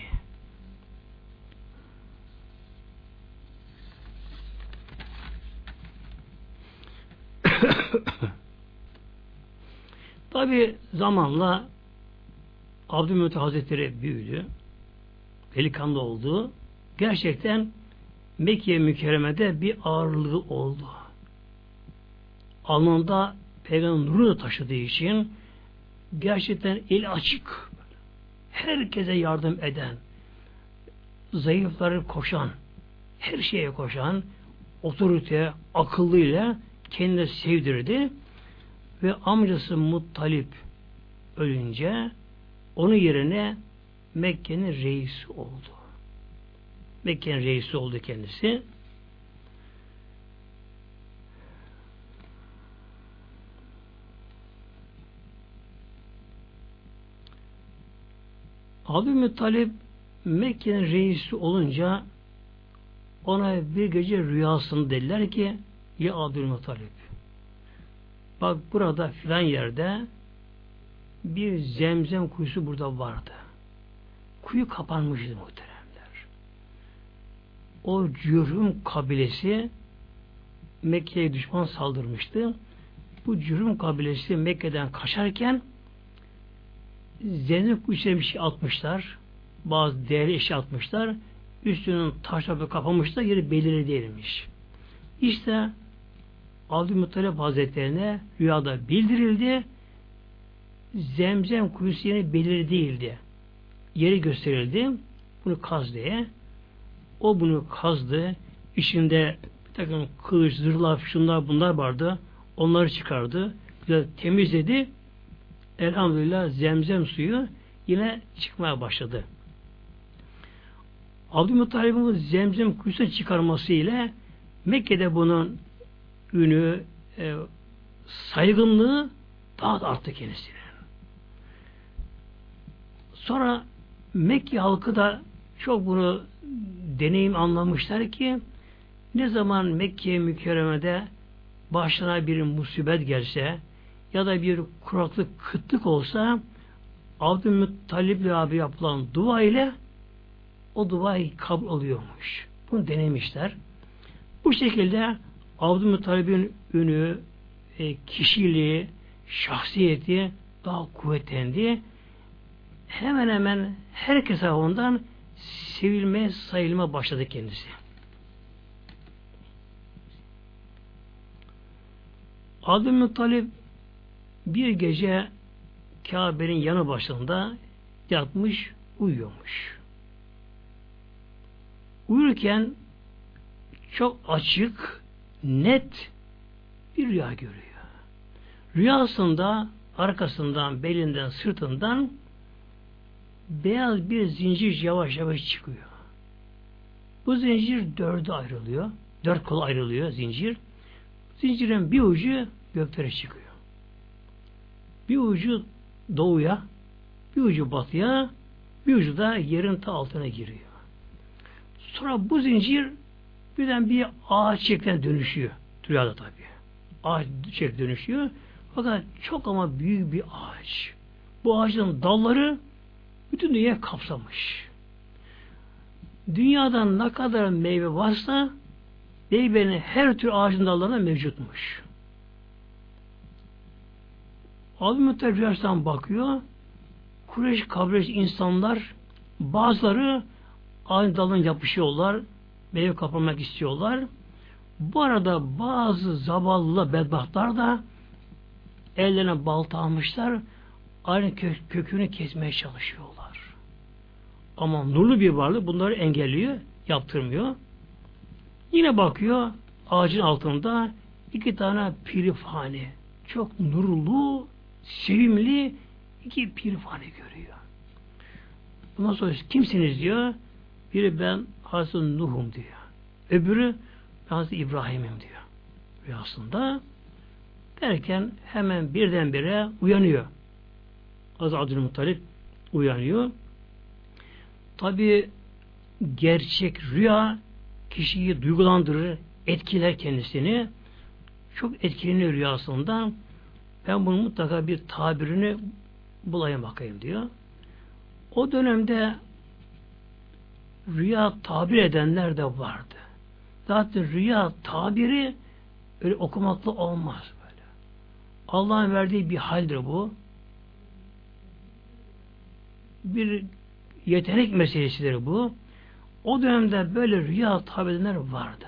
Tabi zamanla Abdülmuttalip Hazretleri büyüdü. Delikanlı oldu. Gerçekten Mekke mükerremede bir ağırlığı oldu. Alnında peygamber nuru taşıdığı için gerçekten el açık herkese yardım eden zayıfları koşan her şeye koşan otorite akıllıyla kendine sevdirdi ve amcası Muttalip ölünce onun yerine Mekke'nin reisi oldu. Mekke'nin reisi oldu kendisi. Abdülmuttalip Mekke'nin reisi olunca ona bir gece rüyasını dediler ki ya Abdülmuttalip bak burada filan yerde bir zemzem kuyusu burada vardı. Kuyu kapanmıştı muhteremler. O cürüm kabilesi Mekke'ye düşman saldırmıştı. Bu cürüm kabilesi Mekke'den kaçarken zemzem kuyusuna bir şey atmışlar. Bazı değerli eşya atmışlar. Üstünün taşla kapamışlar. Yeri belirli değilmiş. İşte Abdülmuttalip Hazretlerine rüyada bildirildi. Zemzem kuyusu yeri belirli değildi. Yeri gösterildi. Bunu kaz diye. O bunu kazdı. İçinde bir takım kılıç, zırhlar, şunlar bunlar vardı. Onları çıkardı. Güzel temizledi. Elhamdülillah zemzem suyu yine çıkmaya başladı. Abdülmuttalib'in zemzem kuyusunu çıkarması ile Mekke'de bunun ünü, e, saygınlığı daha da arttı kendisine. Sonra Mekke halkı da çok bunu deneyim anlamışlar ki ne zaman Mekke mükerremede başına bir musibet gelse ya da bir kuraklık, kıtlık olsa Abdülmuttalib'le abi yapılan dua ile o duayı kabul oluyormuş. Bunu denemişler. Bu şekilde Abdülmuttalib'in ünü, e, kişiliği, şahsiyeti daha kuvvetlendi. Hemen hemen herkes ondan sevilmeye, sayılma başladı kendisi. Abdülmuttalip bir gece Kabe'nin yanı başında yatmış, uyuyormuş. Uyurken çok açık, net bir rüya görüyor. Rüyasında arkasından, belinden, sırtından beyaz bir zincir yavaş yavaş çıkıyor. Bu zincir dörde ayrılıyor. Dört kol ayrılıyor zincir. Zincirin bir ucu göklere çıkıyor. Bir ucu doğuya, bir ucu batıya, bir ucu da yerin ta altına giriyor. Sonra bu zincir birden bir ağaç şekline dönüşüyor. Rüyada tabi. Ağaç şekline dönüşüyor. Fakat çok ama büyük bir ağaç. Bu ağacın dalları bütün dünya kapsamış. Dünyada ne kadar meyve varsa meyvenin her tür ağacın dallarına mevcutmuş. Abdülmuttalip rüyasından bakıyor. Kureyş kabileş insanlar bazıları aynı dalına yapışıyorlar. Meyve kapamak istiyorlar. Bu arada bazı zavallı bedbahtlar da ellerine balta almışlar. Aynı kök, kökünü kesmeye çalışıyorlar. Ama nurlu bir varlık bunları engelliyor, yaptırmıyor. Yine bakıyor ağacın altında iki tane pirifani. Çok nurlu, sevimli iki pirifani görüyor. Bundan sonra kimsiniz diyor. Biri ben Hazreti Nuh'um diyor. Öbürü ben Hazreti İbrahim'im diyor. Rüyasında derken hemen birdenbire uyanıyor. Hazreti Abdülmuttalip uyanıyor. Tabi gerçek rüya kişiyi duygulandırır, etkiler kendisini. Çok etkileniyor rüyasından. Ben bunun mutlaka bir tabirini bulayım bakayım diyor. O dönemde rüya tabir edenler de vardı. Zaten rüya tabiri öyle okumakla olmaz böyle. Allah'ın verdiği bir haldir bu. Bir yetenek meselesidir bu. O dönemde böyle rüya tabir edenler vardı.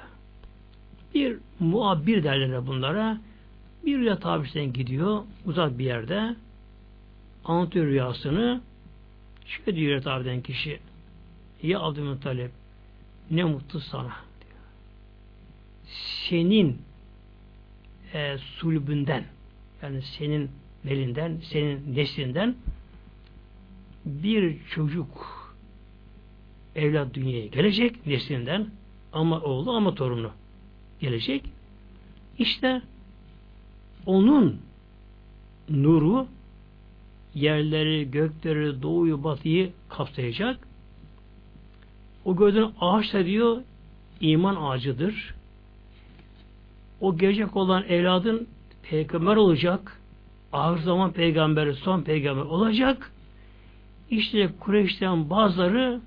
Bir muabbir derler bunlara. Bir rüya tabirsinden gidiyor uzak bir yerde anlatıyor rüyasını şöyle diyor tabirden kişi ya Abdülmuttalip ne mutlu sana diyor. Senin e, sulbünden yani senin belinden, senin neslinden bir çocuk evlat dünyaya gelecek neslinden ama oğlu ama torunu gelecek. İşte onun nuru yerleri, gökleri, doğuyu, batıyı kapsayacak. O gördüğün ağaç da diyor iman ağacıdır. O gelecek olan evladın peygamber olacak. Ağır zaman peygamberi, son peygamber olacak. İşte Kureyş'ten bazıları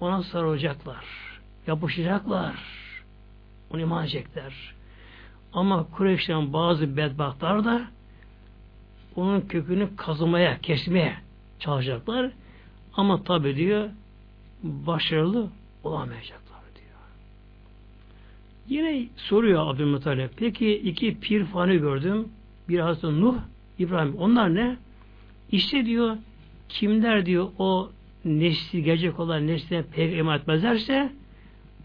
ona sarılacaklar. Yapışacaklar. Onu iman edecekler. Ama Kureyş'ten bazı bedbahtlar da onun kökünü kazımaya, kesmeye çalışacaklar. Ama tabi diyor başarılı olamayacaklar diyor. Yine soruyor Abdülmuttalip. Peki iki pir fani gördüm. Bir Hazreti Nuh, İbrahim. Onlar ne? İşte diyor kimler diyor o nesli gelecek olan nesline peygamber etmezlerse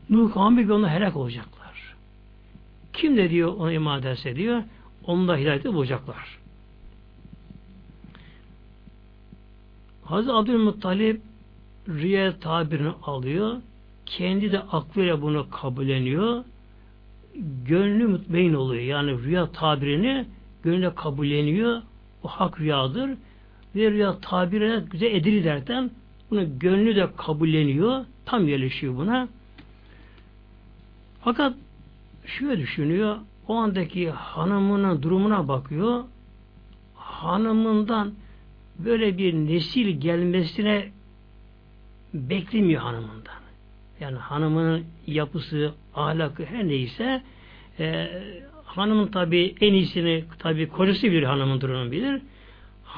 Nuh kavmi onu helak olacaklar. Kim de diyor ona iman ederse diyor onu da hidayeti bulacaklar. Hazreti Abdülmuttalip rüya tabirini alıyor. Kendi de aklıyla bunu kabulleniyor. Gönlü mutmain oluyor. Yani rüya tabirini gönlüne kabulleniyor. Bu hak rüyadır. Ve rüya tabirine güzel edili derken bunu gönlü de kabulleniyor. Tam yerleşiyor buna. Fakat şöyle düşünüyor. O andaki hanımının durumuna bakıyor. Hanımından böyle bir nesil gelmesine beklemiyor hanımından. Yani hanımının yapısı, ahlakı her neyse e, hanımın tabi en iyisini tabi kocası bilir hanımın durumunu bilir.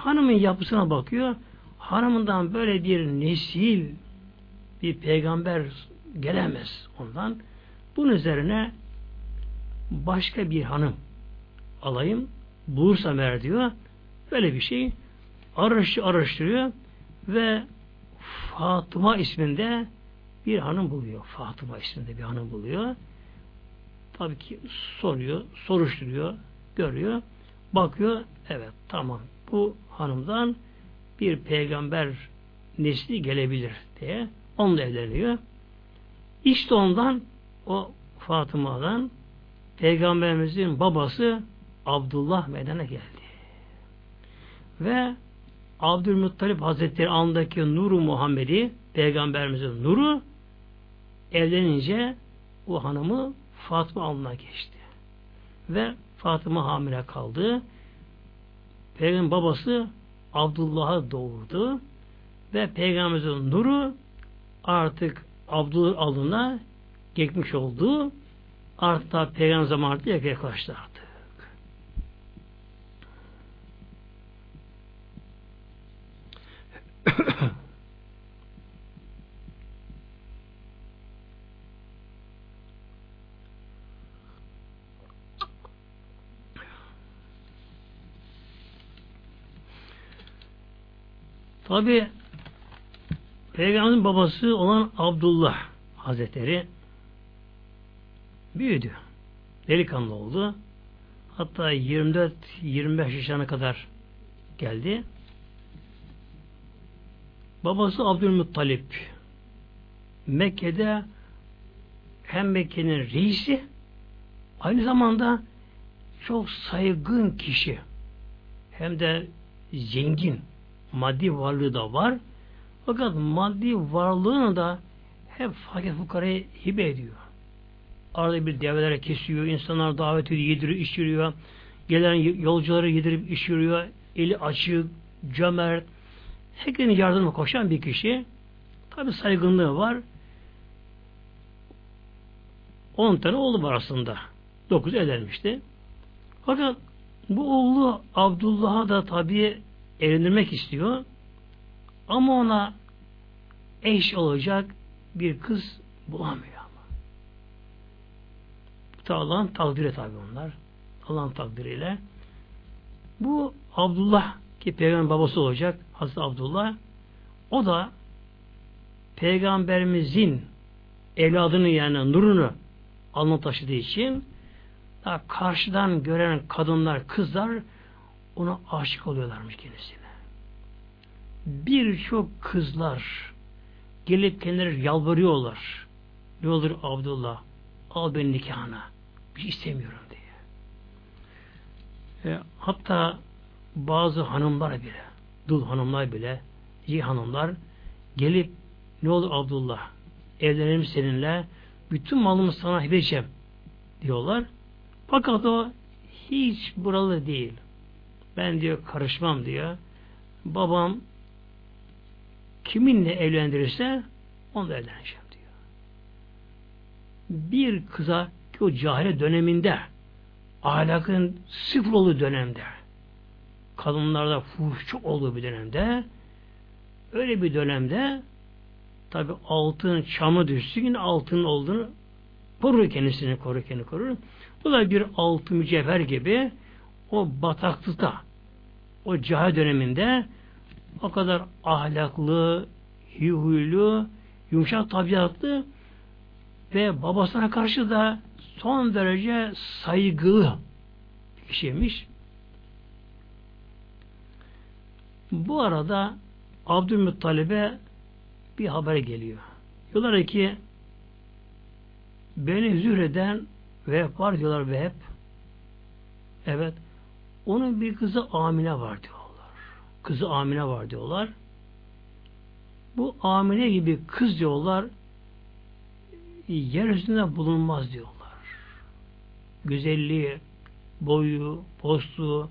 Hanımın yapısına bakıyor. Hanımından böyle bir nesil bir peygamber gelemez ondan. Bunun üzerine başka bir hanım alayım bulursam eğer diyor. Böyle bir şey araştırıyor, araştırıyor ve Fatıma isminde bir hanım buluyor. Fatıma isminde bir hanım buluyor. Tabii ki soruyor, soruşturuyor, görüyor. Bakıyor, evet tamam bu hanımdan bir peygamber nesli gelebilir diye onunla evleniyor. İşte ondan o Fatıma'dan Peygamberimizin babası Abdullah meydana geldi. Ve Abdülmuttalip Hazretleri andaki nuru Muhammed'i Peygamberimizin nuru evlenince o hanımı Fatıma alnına geçti. Ve Fatıma hamile kaldı. Peygamber babası Abdullah'a doğurdu. Ve Peygamberimizin nuru artık Abdullah alnına geçmiş oldu. Artık Peygamber zamanında yaklaştı artık. Tabi Peygamberin babası olan Abdullah Hazretleri büyüdü. Delikanlı oldu. Hatta 24-25 yaşına kadar geldi. Babası Abdülmuttalip Mekke'de hem Mekke'nin reisi aynı zamanda çok saygın kişi hem de zengin maddi varlığı da var fakat maddi varlığını da hep fakir fukaraya hibe ediyor. Arada bir develere kesiyor, insanlar davet ediyor, yediriyor, içiriyor. Gelen yolcuları yedirip içiriyor. Eli açık, cömert, herkesin yardımına koşan bir kişi. Tabi saygınlığı var. 10 tane oğlu var aslında. 9 evlenmişti. Fakat bu oğlu Abdullah'a da tabi evlendirmek istiyor. Ama ona eş olacak bir kız bulamıyor ama. Bu da Allah'ın takdiri tabi onlar. Allah'ın takdiriyle. Bu Abdullah ki peygamber babası olacak Hazreti Abdullah o da peygamberimizin evladını yani nurunu alnına taşıdığı için karşıdan gören kadınlar, kızlar ona aşık oluyorlarmış kendisine. Birçok kızlar gelip kendileri yalvarıyorlar. Ne olur Abdullah al beni nikahına. Bir şey istemiyorum diye. E, hatta bazı hanımlar bile, dul hanımlar bile, iyi hanımlar gelip ne olur Abdullah evlenelim seninle bütün malımı sana vereceğim diyorlar. Fakat o hiç buralı değil. Ben diyor karışmam diyor. Babam kiminle evlendirirse onunla evleneceğim diyor. Bir kıza ki o cahile döneminde ahlakın sıfır olduğu dönemde kadınlarda fuhuş çok olduğu bir dönemde öyle bir dönemde tabi altın çamı düşsün yine altın olduğunu korur kendisini korur kendini korur. Bu da bir altın mücevher gibi o bataklıkta o cahil döneminde o kadar ahlaklı, huylu, yumuşak tabiatlı ve babasına karşı da son derece saygılı bir kişiymiş. Bu arada Abdülmuttalib'e bir haber geliyor. Diyorlar ki beni zühreden ve var diyorlar ve hep evet onun bir kızı Amine var diyorlar. Kızı Amine var diyorlar. Bu Amine gibi kız diyorlar yer üstünde bulunmaz diyorlar. Güzelliği, boyu, postu,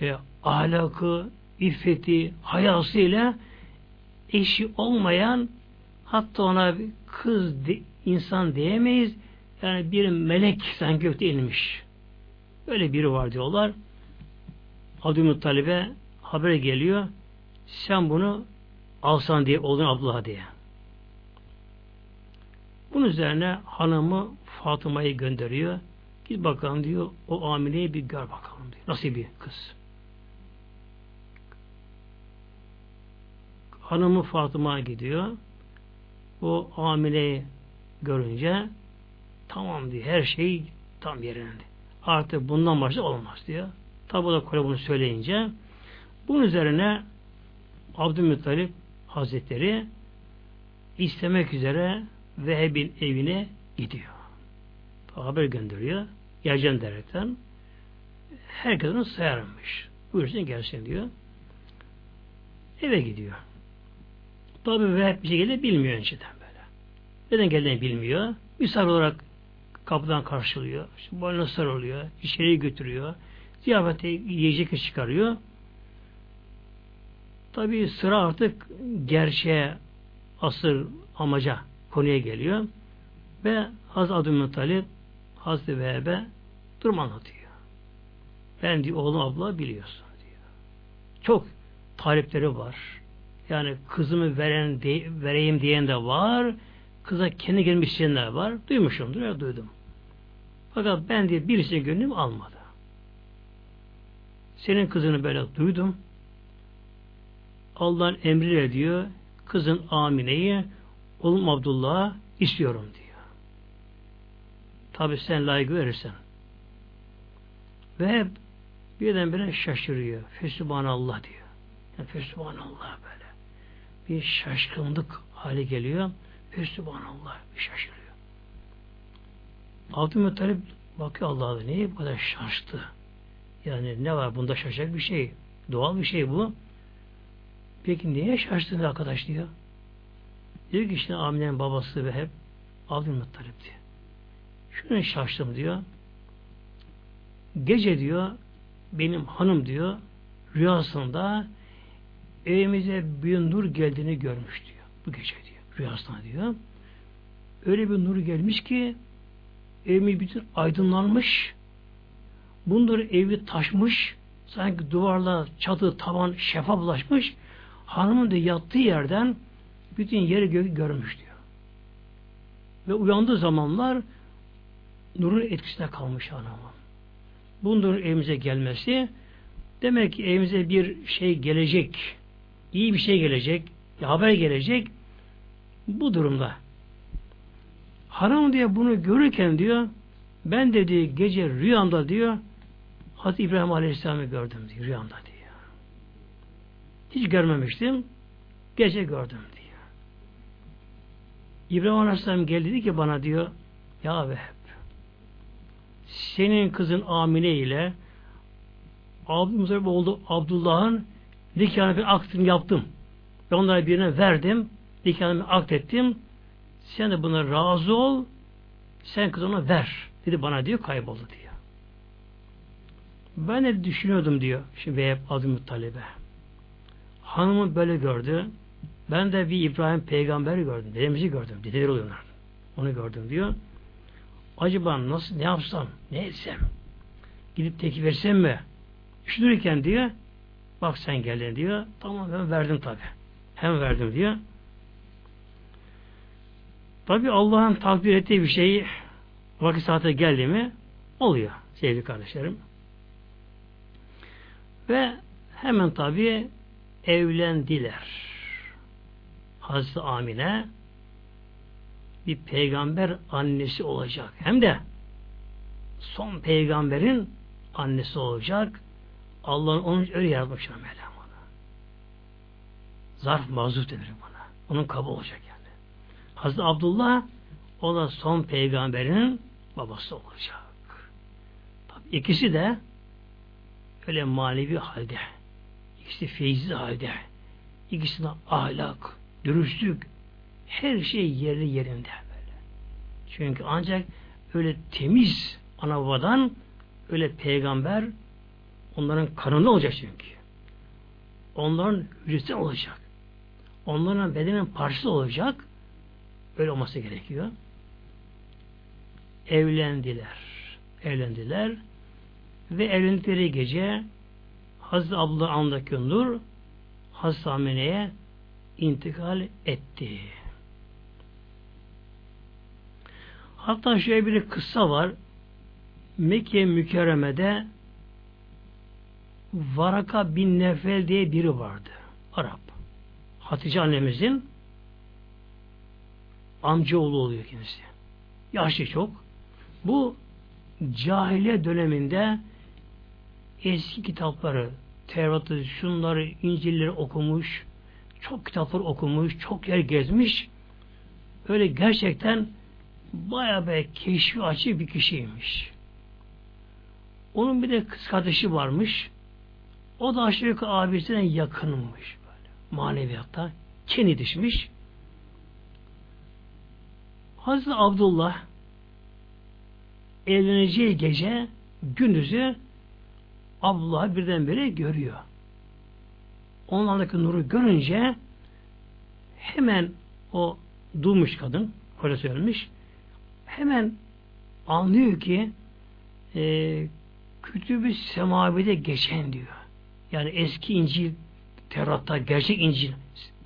e, ahlakı, iffeti, hayasıyla eşi olmayan hatta ona bir kız de, insan diyemeyiz. Yani bir melek sen gökte inmiş. Öyle biri var diyorlar. Abdülmuttalib'e haber geliyor. Sen bunu alsan diye oğlun Abdullah diye. Bunun üzerine hanımı Fatıma'yı gönderiyor. Git bakalım diyor o Amine'yi bir gör bakalım diyor. Nasıl bir kız? Hanımı Fatıma gidiyor. O Amine'yi görünce tamam diyor. Her şey tam yerinde. Artık bundan başka olmaz diyor. Tabi da Kore bunu söyleyince bunun üzerine Abdülmuttalip Hazretleri istemek üzere Veheb'in evine gidiyor. Haber gönderiyor. Geleceğim derekten. Herkes onu sayarmış. Buyursun gelsin diyor. Eve gidiyor. Tabi Veheb bir şekilde bilmiyor önceden böyle. Neden geldiğini bilmiyor. Misal olarak kapıdan karşılıyor. İşte boynuna sarılıyor. içeriye götürüyor. Ziyafete yiyecek çıkarıyor. Tabi sıra artık gerçeğe asıl amaca konuya geliyor. Ve Hazreti Abdülmuttalip Hazreti Vehebe durum anlatıyor. Ben diyor oğlum abla biliyorsun diyor. Çok talipleri var. Yani kızımı veren de, vereyim diyen de var. Kıza kendi gelmiş isteyenler var. Duymuşumdur ya duydum. Fakat ben diye birisi gönlüm almadı. Senin kızını böyle duydum. Allah'ın emriyle diyor kızın Amine'yi oğlum Abdullah'a istiyorum diyor. Tabi sen layık verirsen. Ve birdenbire şaşırıyor. Fesubhanallah diyor. Yani Fesubhanallah böyle. Bir şaşkınlık hali geliyor. Fesubhanallah bir şaşırıyor. Abdülmuttalip bakıyor Allah'a niye bu kadar şaştı? Yani ne var bunda şaşacak bir şey? Doğal bir şey bu. Peki niye şaştın arkadaş diyor. Diyor ki işte Amine'nin babası ve hep Abdülmuttalip diyor. Şunu şaştım diyor. Gece diyor benim hanım diyor rüyasında evimize bir nur geldiğini görmüş diyor. Bu gece diyor. Rüyasında diyor. Öyle bir nur gelmiş ki evimiz bütün aydınlanmış. Bunlar evi taşmış. Sanki duvarla çatı tavan şeffaflaşmış. Hanımın da yattığı yerden bütün yeri göğü görmüş diyor. Ve uyandığı zamanlar nurun etkisine kalmış hanımın. Bunların evimize gelmesi demek ki evimize bir şey gelecek. iyi bir şey gelecek. Bir haber gelecek. Bu durumda. Hanım diye bunu görürken diyor ben dedi gece rüyamda diyor Hazreti İbrahim Aleyhisselam'ı gördüm diyor rüyamda diyor. Hiç görmemiştim. Gece gördüm diyor. İbrahim Aleyhisselam geldi dedi ki bana diyor ya Vehb senin kızın Amine ile abimizin oldu Abdullah'ın nikahını aktını yaptım. Ben onlara birine verdim. Nikahını aktettim. Sen de buna razı ol. Sen kız ona ver. Dedi bana diyor kayboldu diyor. Ben de düşünüyordum diyor. Şimdi Veheb Abdülmuttalib'e. Hanımı böyle gördü. Ben de bir İbrahim peygamber gördüm. Dedemizi gördüm. Dedeleri oluyorlar. Onu gördüm diyor. Acaba nasıl ne yapsam? Ne etsem? Gidip teki versem mi? Düşünürken diyor bak sen geldin diyor. Tamam ben verdim tabi. Hem verdim diyor. Tabi Allah'ın takdir ettiği bir şey vakit saate geldi mi oluyor sevgili kardeşlerim. Ve hemen tabi evlendiler. Hazreti Amine bir peygamber annesi olacak. Hem de son peygamberin annesi olacak. Allah'ın onu öyle yaratmış Mevlam ona. Zarf mazuf denir bana. Onun kabı olacak yani. Hazreti Abdullah o da son peygamberin babası olacak. Tabi ikisi de öyle manevi halde. İkisi feyizli halde. İkisinde ahlak, dürüstlük, her şey yerli yerinde böyle. Çünkü ancak öyle temiz ana babadan öyle peygamber onların kanında olacak çünkü. Onların hücresi olacak. Onların bedenin parçası olacak. Öyle olması gerekiyor. Evlendiler. Evlendiler. Ve evlendikleri gece Hazreti Abdullah andaki nur Hazreti Amine'ye intikal etti. Hatta şöyle bir kıssa var. Mekke mükerremede Varaka bin Nefel diye biri vardı. Arap. Hatice annemizin amcaoğlu oluyor kendisi. Yaşlı çok. Bu cahiliye döneminde eski kitapları, Tevrat'ı, şunları, İncil'leri okumuş, çok kitaplar okumuş, çok yer gezmiş. Öyle gerçekten baya be keşfi açık bir kişiymiş. Onun bir de kız kardeşi varmış. O da aşağı yukarı abisine yakınmış. Böyle. Maneviyatta. Keni düşmüş. Hazreti Abdullah evleneceği gece gündüzü Abdullah birdenbire görüyor. Onlardaki nuru görünce hemen o duymuş kadın, kocası ölmüş, hemen anlıyor ki e, kütübü semavide geçen diyor. Yani eski İncil Tevrat'ta, gerçek İncil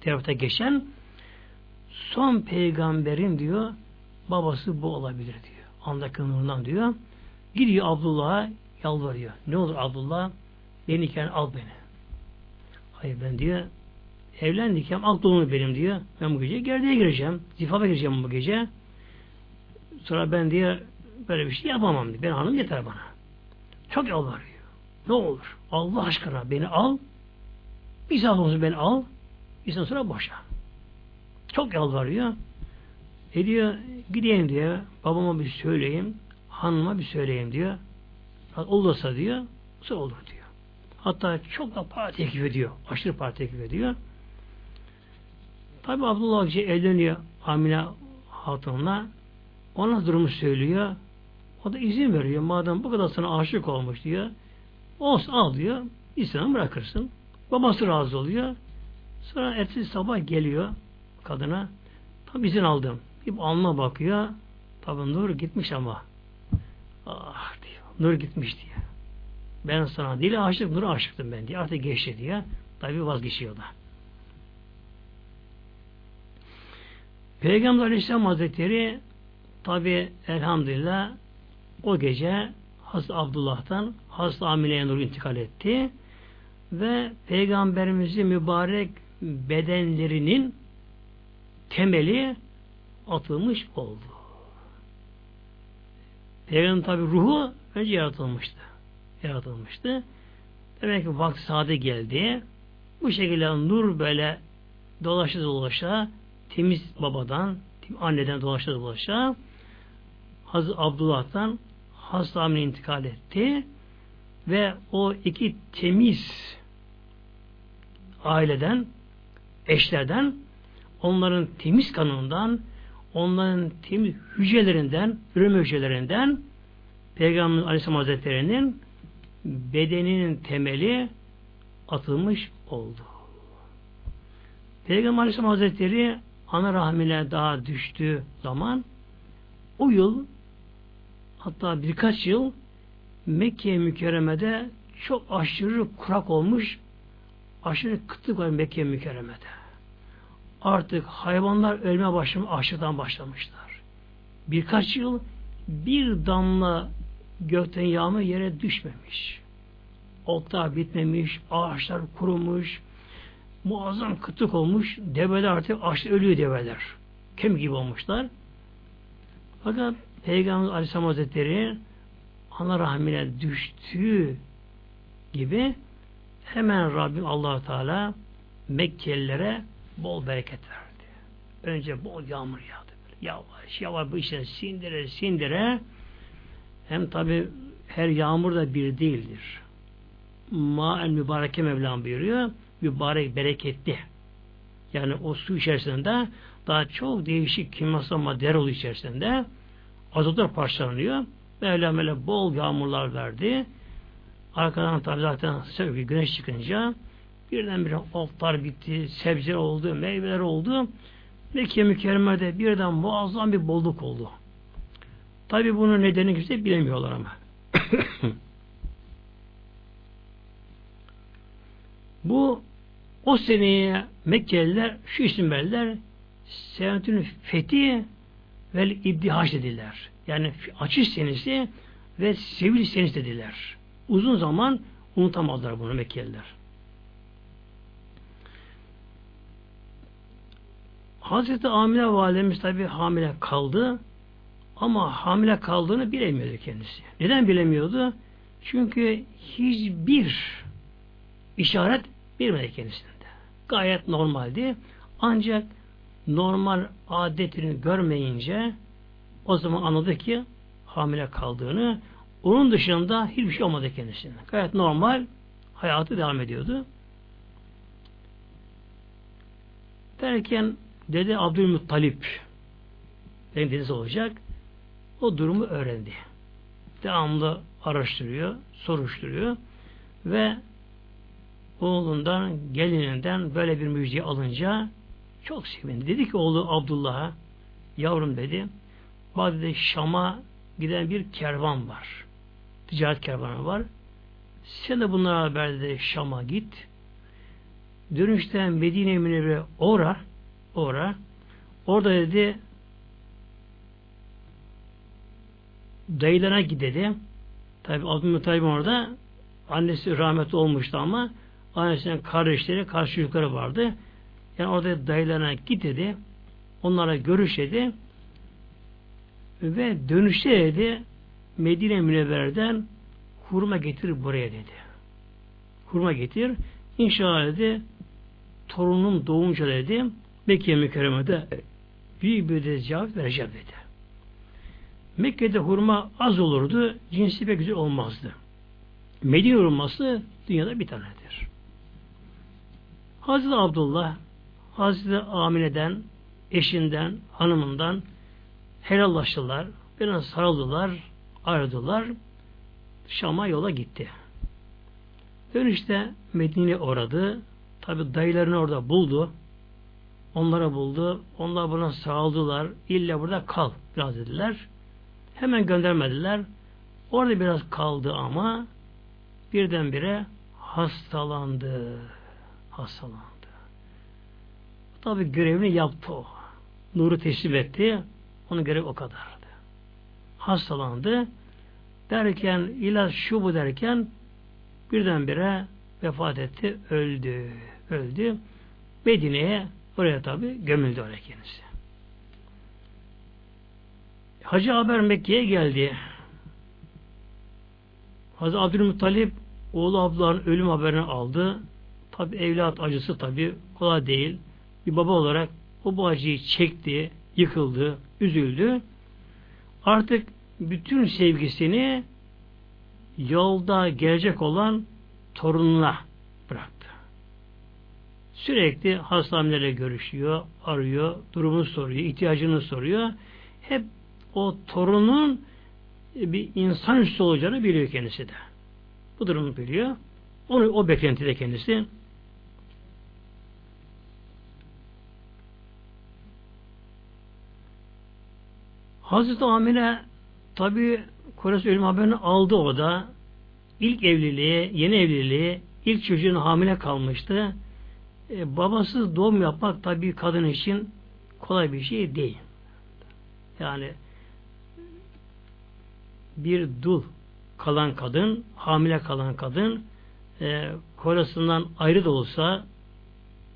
Tevrat'ta geçen son peygamberin diyor babası bu olabilir diyor. Andaki nurundan diyor. Gidiyor Abdullah'a yalvarıyor. Ne olur Abdullah beni al beni. Hayır ben diyor evlendik hem dolumu benim diyor. Ben bu gece gerdeğe gireceğim. Zifaba gireceğim bu gece. Sonra ben diye böyle bir şey yapamam diye. Ben hanım yeter bana. Çok yalvarıyor. Ne olur Allah aşkına beni al. Bir saat olsun beni al. Bir saat sonra boşa. Çok yalvarıyor. E diyor gideyim diyor. Babama bir söyleyeyim. Hanıma bir söyleyeyim diyor. Olursa diyor. Sonra olur diyor. Hatta çok da para teklif ediyor. Aşırı para teklif ediyor. Tabi Abdullah Avcı evleniyor Amine Hatun'la. Ona durumu söylüyor. O da izin veriyor. Madem bu kadar sana aşık olmuş diyor. Olsun al diyor. İslam'ı bırakırsın. Babası razı oluyor. Sonra ertesi sabah geliyor kadına. Tam izin aldım. Bir alnına bakıyor. Tabi Nur gitmiş ama. Ah. Nur gitmiş diyor. Ben sana değil aşık, Nur'a aşıktım ben diye. Artık geçti diye. Tabi vazgeçiyor da. Peygamber Aleyhisselam Hazretleri tabi elhamdülillah o gece Hazreti Abdullah'tan Hazreti Amine'ye Nur intikal etti ve Peygamberimizin mübarek bedenlerinin temeli atılmış oldu. Peygamberin tabi ruhu önce yaratılmıştı. Yaratılmıştı. Demek ki vakti sade geldi. Bu şekilde nur böyle dolaşa dolaşa temiz babadan, anneden dolaşa dolaşa Hazreti Abdullah'tan Hazreti Amine intikal etti ve o iki temiz aileden, eşlerden, onların temiz kanından, onların temiz hücrelerinden, üreme hücrelerinden Peygamber Aleyhisselam Hazretleri'nin bedeninin temeli atılmış oldu. Peygamber Aleyhisselam Hazretleri ana rahmine daha düştüğü zaman o yıl hatta birkaç yıl Mekke mükerremede çok aşırı kurak olmuş aşırı kıtlık var Mekke mükerremede. Artık hayvanlar ölmeye başlamış, açlıktan başlamışlar. Birkaç yıl bir damla gökten yağmur yere düşmemiş. Otlar bitmemiş, ağaçlar kurumuş, muazzam kıtlık olmuş, develer artık açlı ölüyor develer. Kemik gibi olmuşlar. Fakat Peygamber Aleyhisselam Hazretleri ana rahmine düştüğü gibi hemen Rabbim allah Teala Mekkelilere bol bereket verdi. Önce bol yağmur yağdı. Böyle. Yavaş yavaş bu işleri sindire sindire hem tabi her yağmur da bir değildir. Ma'en mübareke Mevlam buyuruyor. Mübarek bereketli. Yani o su içerisinde daha çok değişik kimyasal maddeler oluyor içerisinde. Azotlar parçalanıyor. Mevlam öyle bol yağmurlar verdi. Arkadan tabi zaten sevgi güneş çıkınca birdenbire otlar bitti, sebze oldu, meyveler oldu. Mekke mükerremede birden muazzam bir bolluk oldu. Tabi bunun nedeni kimse bilemiyorlar ama. Bu o seneye Mekkeliler şu isim verdiler senetün fethi ve ibdihaç dediler. Yani açış senesi ve sevil senesi dediler. Uzun zaman unutamazlar bunu Mekkeliler. Hazreti Amine validemiz tabi hamile kaldı ama hamile kaldığını bilemiyordu kendisi. Neden bilemiyordu? Çünkü hiçbir işaret bilmedi kendisinde. Gayet normaldi. Ancak normal adetini görmeyince o zaman anladı ki hamile kaldığını onun dışında hiçbir şey olmadı kendisine. Gayet normal hayatı devam ediyordu. Derken Dede Abdülmuttalip benim dedesi olacak. O durumu öğrendi. Devamlı araştırıyor, soruşturuyor ve oğlundan, gelininden böyle bir müjde alınca çok sevindi. Dedi ki oğlu Abdullah'a yavrum dedi Bağdat'ta Şam'a giden bir kervan var. Ticaret kervanı var. Sen de bunlara haber dedi Şam'a git. Dönüşten Medine Münevve ora ora orada dedi dayılarına git dedi. Tabi Abdülmuttalip orada annesi rahmetli olmuştu ama annesinin kardeşleri, karşı çocukları vardı. Yani orada dayılarına git. Onlara görüş dedi. Ve dönüşte dedi Medine Münevver'den hurma getir buraya dedi. Hurma getir. İnşallah dedi torunum doğunca dedi Mekke mükerremede büyük bir de cevap vereceğim dedi. Mekke'de hurma az olurdu, cinsi pek güzel olmazdı. Medine hurması dünyada bir tanedir. Hazreti Abdullah Hazreti Amine'den, eşinden, hanımından helallaştılar. Biraz sarıldılar, ayrıldılar. Şam'a yola gitti. Dönüşte Medine uğradı. tabi dayılarını orada buldu. Onlara buldu. Onlar buna sağladılar. İlle burada kal biraz dediler. Hemen göndermediler. Orada biraz kaldı ama birdenbire hastalandı. Hastalandı. Tabi görevini yaptı o. Nuru teslim etti. Onun görevi o kadardı. Hastalandı. Derken ilaç şu bu derken birdenbire vefat etti. Öldü. Öldü. Medine'ye oraya tabi gömüldü oraya kendisi. Hacı Haber Mekke'ye geldi. Hazreti Abdülmuttalip oğlu Abdullah'ın ölüm haberini aldı. Tabi evlat acısı tabi kolay değil. Bir baba olarak o bu acıyı çekti, yıkıldı, üzüldü. Artık bütün sevgisini yolda gelecek olan torununa bıraktı. Sürekli hastanelerle görüşüyor, arıyor, durumunu soruyor, ihtiyacını soruyor. Hep o torunun bir insan üstü olacağını biliyor kendisi de. Bu durumu biliyor. Onu o beklentide kendisi. Hazreti Amine tabi Kores ölüm haberini aldı o da. İlk evliliği, yeni evliliği, ilk çocuğun hamile kalmıştı. E, babasız doğum yapmak tabi kadın için kolay bir şey değil. Yani bir dul kalan kadın, hamile kalan kadın e, kocasından ayrı da olsa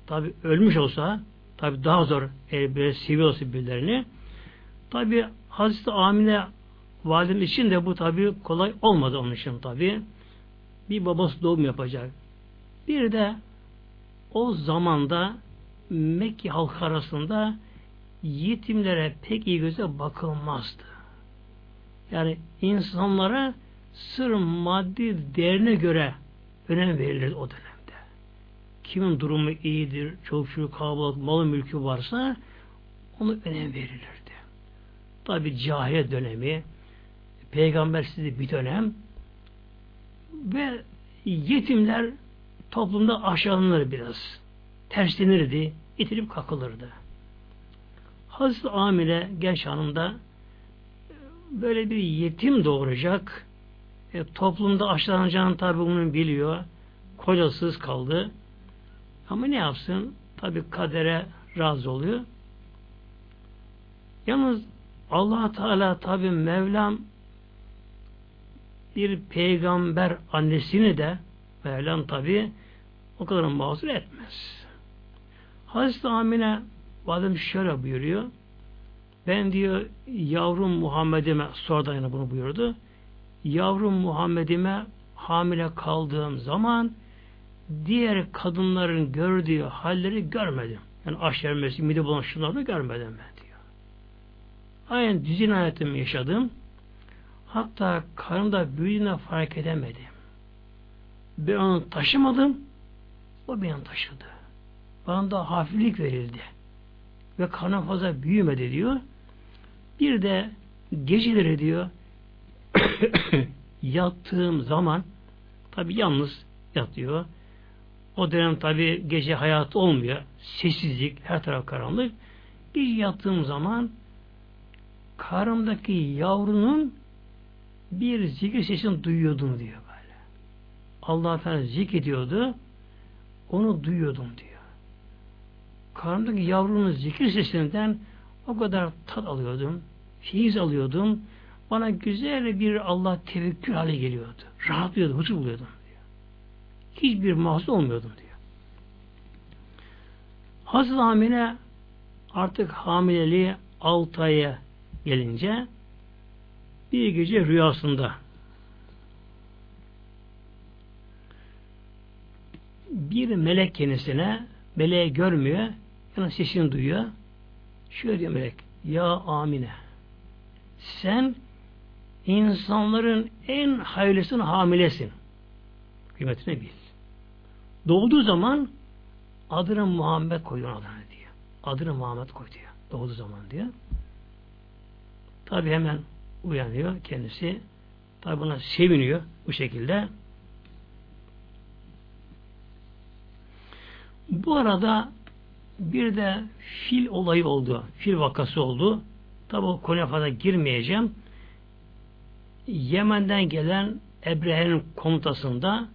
tabi ölmüş olsa tabi daha zor e, böyle seviyorsa birbirlerini tabi Hazreti Amine validem için de bu tabi kolay olmadı onun için tabi bir babası doğum yapacak bir de o zamanda Mekke halkı arasında yetimlere pek iyi göze bakılmazdı. Yani insanlara sır maddi değerine göre önem verilir o dönemde. Kimin durumu iyidir, çok şu kalabalık, malı mülkü varsa onu önem verilirdi. Tabi cahiliye dönemi, peygambersiz bir dönem ve yetimler toplumda aşağılanır biraz. Terslenirdi, itilip kakılırdı. Hazreti Amile genç hanımda böyle bir yetim doğuracak. E, toplumda aşılanacağını tabi bunu biliyor. Kocasız kaldı. Ama ne yapsın? Tabi kadere razı oluyor. Yalnız allah Teala tabi Mevlam bir peygamber annesini de Mevlam tabi o kadar mazur etmez. Hazreti Amine bazen şöyle buyuruyor. Ben diyor yavrum Muhammed'ime sonradan yani bunu buyurdu. Yavrum Muhammed'ime hamile kaldığım zaman diğer kadınların gördüğü halleri görmedim. Yani aş vermesi, mide bulanışlarını görmedim ben diyor. Aynen düzin hayatımı yaşadım. Hatta karnımda büyüdüğünü fark edemedim. Ben onu taşımadım. O beni taşıdı. Bana da hafiflik verildi. Ve karnım fazla büyümedi diyor. Bir de geceleri diyor yattığım zaman tabi yalnız yatıyor. O dönem tabi gece hayatı olmuyor. Sessizlik, her taraf karanlık. Bir yattığım zaman karnımdaki yavrunun bir zikir sesini duyuyordum diyor böyle. Allah Teala zikrediyordu. Onu duyuyordum diyor. Karnımdaki yavrunun zikir sesinden o kadar tat alıyordum feyiz alıyordum. Bana güzel bir Allah tevekkül hali geliyordu. Rahatlıyordum, huzur buluyordum diyor. Hiçbir mahzun olmuyordum diyor. Hazreti Amine artık hamileliği 6 aya gelince bir gece rüyasında bir melek kendisine meleği görmüyor yani sesini duyuyor. Şöyle diyor melek Ya Amine sen insanların en hayırlısının hamilesin. Kıymetini bil. Doğduğu zaman adını Muhammed koyuyor adını diyor. Adını Muhammed koy diyor. Doğduğu zaman diyor. Tabi hemen uyanıyor kendisi. Tabi buna seviniyor bu şekilde. Bu arada bir de fil olayı oldu. Fil vakası oldu. Tabi o konuya fazla girmeyeceğim. Yemen'den gelen Ebrehe'nin komutasında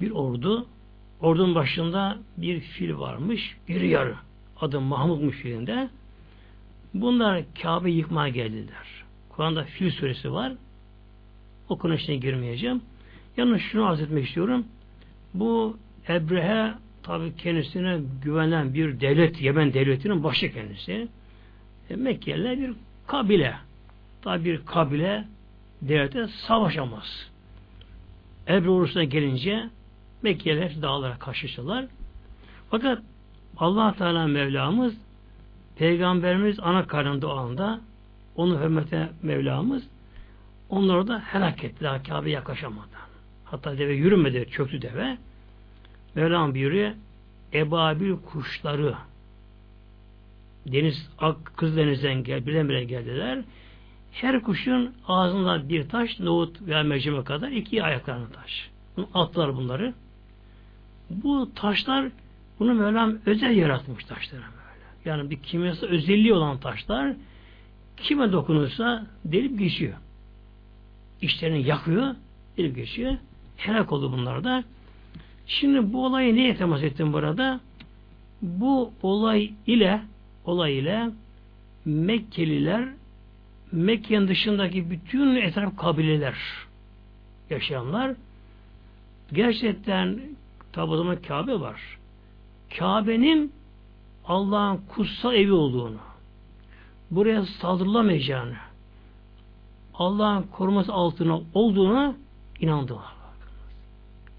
bir ordu. Ordunun başında bir fil varmış. Bir yarı. Adı Mahmud'muş filinde. Bunlar Kabe yıkmaya geldiler. Kur'an'da fil suresi var. O konu içine girmeyeceğim. Yalnız şunu arz etmek istiyorum. Bu Ebrehe tabi kendisine güvenen bir devlet, Yemen devletinin başı kendisi. E, Mekkeliler bir kabile. Tabi bir kabile devlete savaşamaz. Ebre ordusuna gelince Mekkeliler dağlara karşılaştılar. Fakat allah Teala Mevlamız Peygamberimiz ana karnında o anda onu hürmete Mevlamız onları da helak etti. Kabe yaklaşamadan. Hatta deve yürümedi, çöktü deve. Mevlam buyuruyor ebabil kuşları deniz ak Kızdeniz'den gel, bilen bile geldiler. Her kuşun ağzında bir taş, nohut veya mercimek kadar iki ayaklarına taş. Bunu attılar bunları. Bu taşlar bunu Mevlam özel yaratmış taşlar böyle. Yani bir kimyasal özelliği olan taşlar kime dokunursa delip geçiyor. İşlerini yakıyor, delip geçiyor. Helak oldu bunlar da. Şimdi bu olayı neye temas ettim burada? Bu olay ile olay ile Mekkeliler Mekke'nin dışındaki bütün etraf kabileler yaşayanlar gerçekten tabi zaman Kabe var. Kabe'nin Allah'ın kutsal evi olduğunu buraya saldırılamayacağını Allah'ın koruması altına olduğuna inandılar.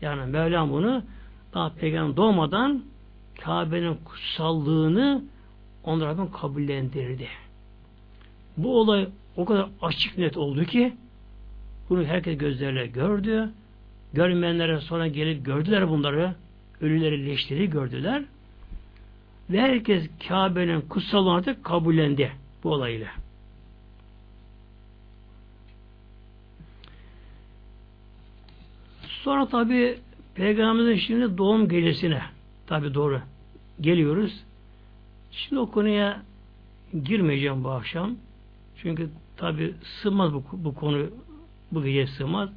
Yani Mevlam bunu daha peygamber doğmadan Kabe'nin kutsallığını onlardan kabullendirdi. Bu olay o kadar açık net oldu ki bunu herkes gözlerle gördü. Görmeyenlere sonra gelip gördüler bunları. Ölüleri leşleri gördüler. Ve herkes Kabe'nin kutsallığını artık kabullendi bu olayla. Sonra tabi Peygamberimizin şimdi doğum gecesine tabi doğru geliyoruz. Şimdi o konuya girmeyeceğim bu akşam. Çünkü tabi sığmaz bu, bu konu bu gece sığmaz.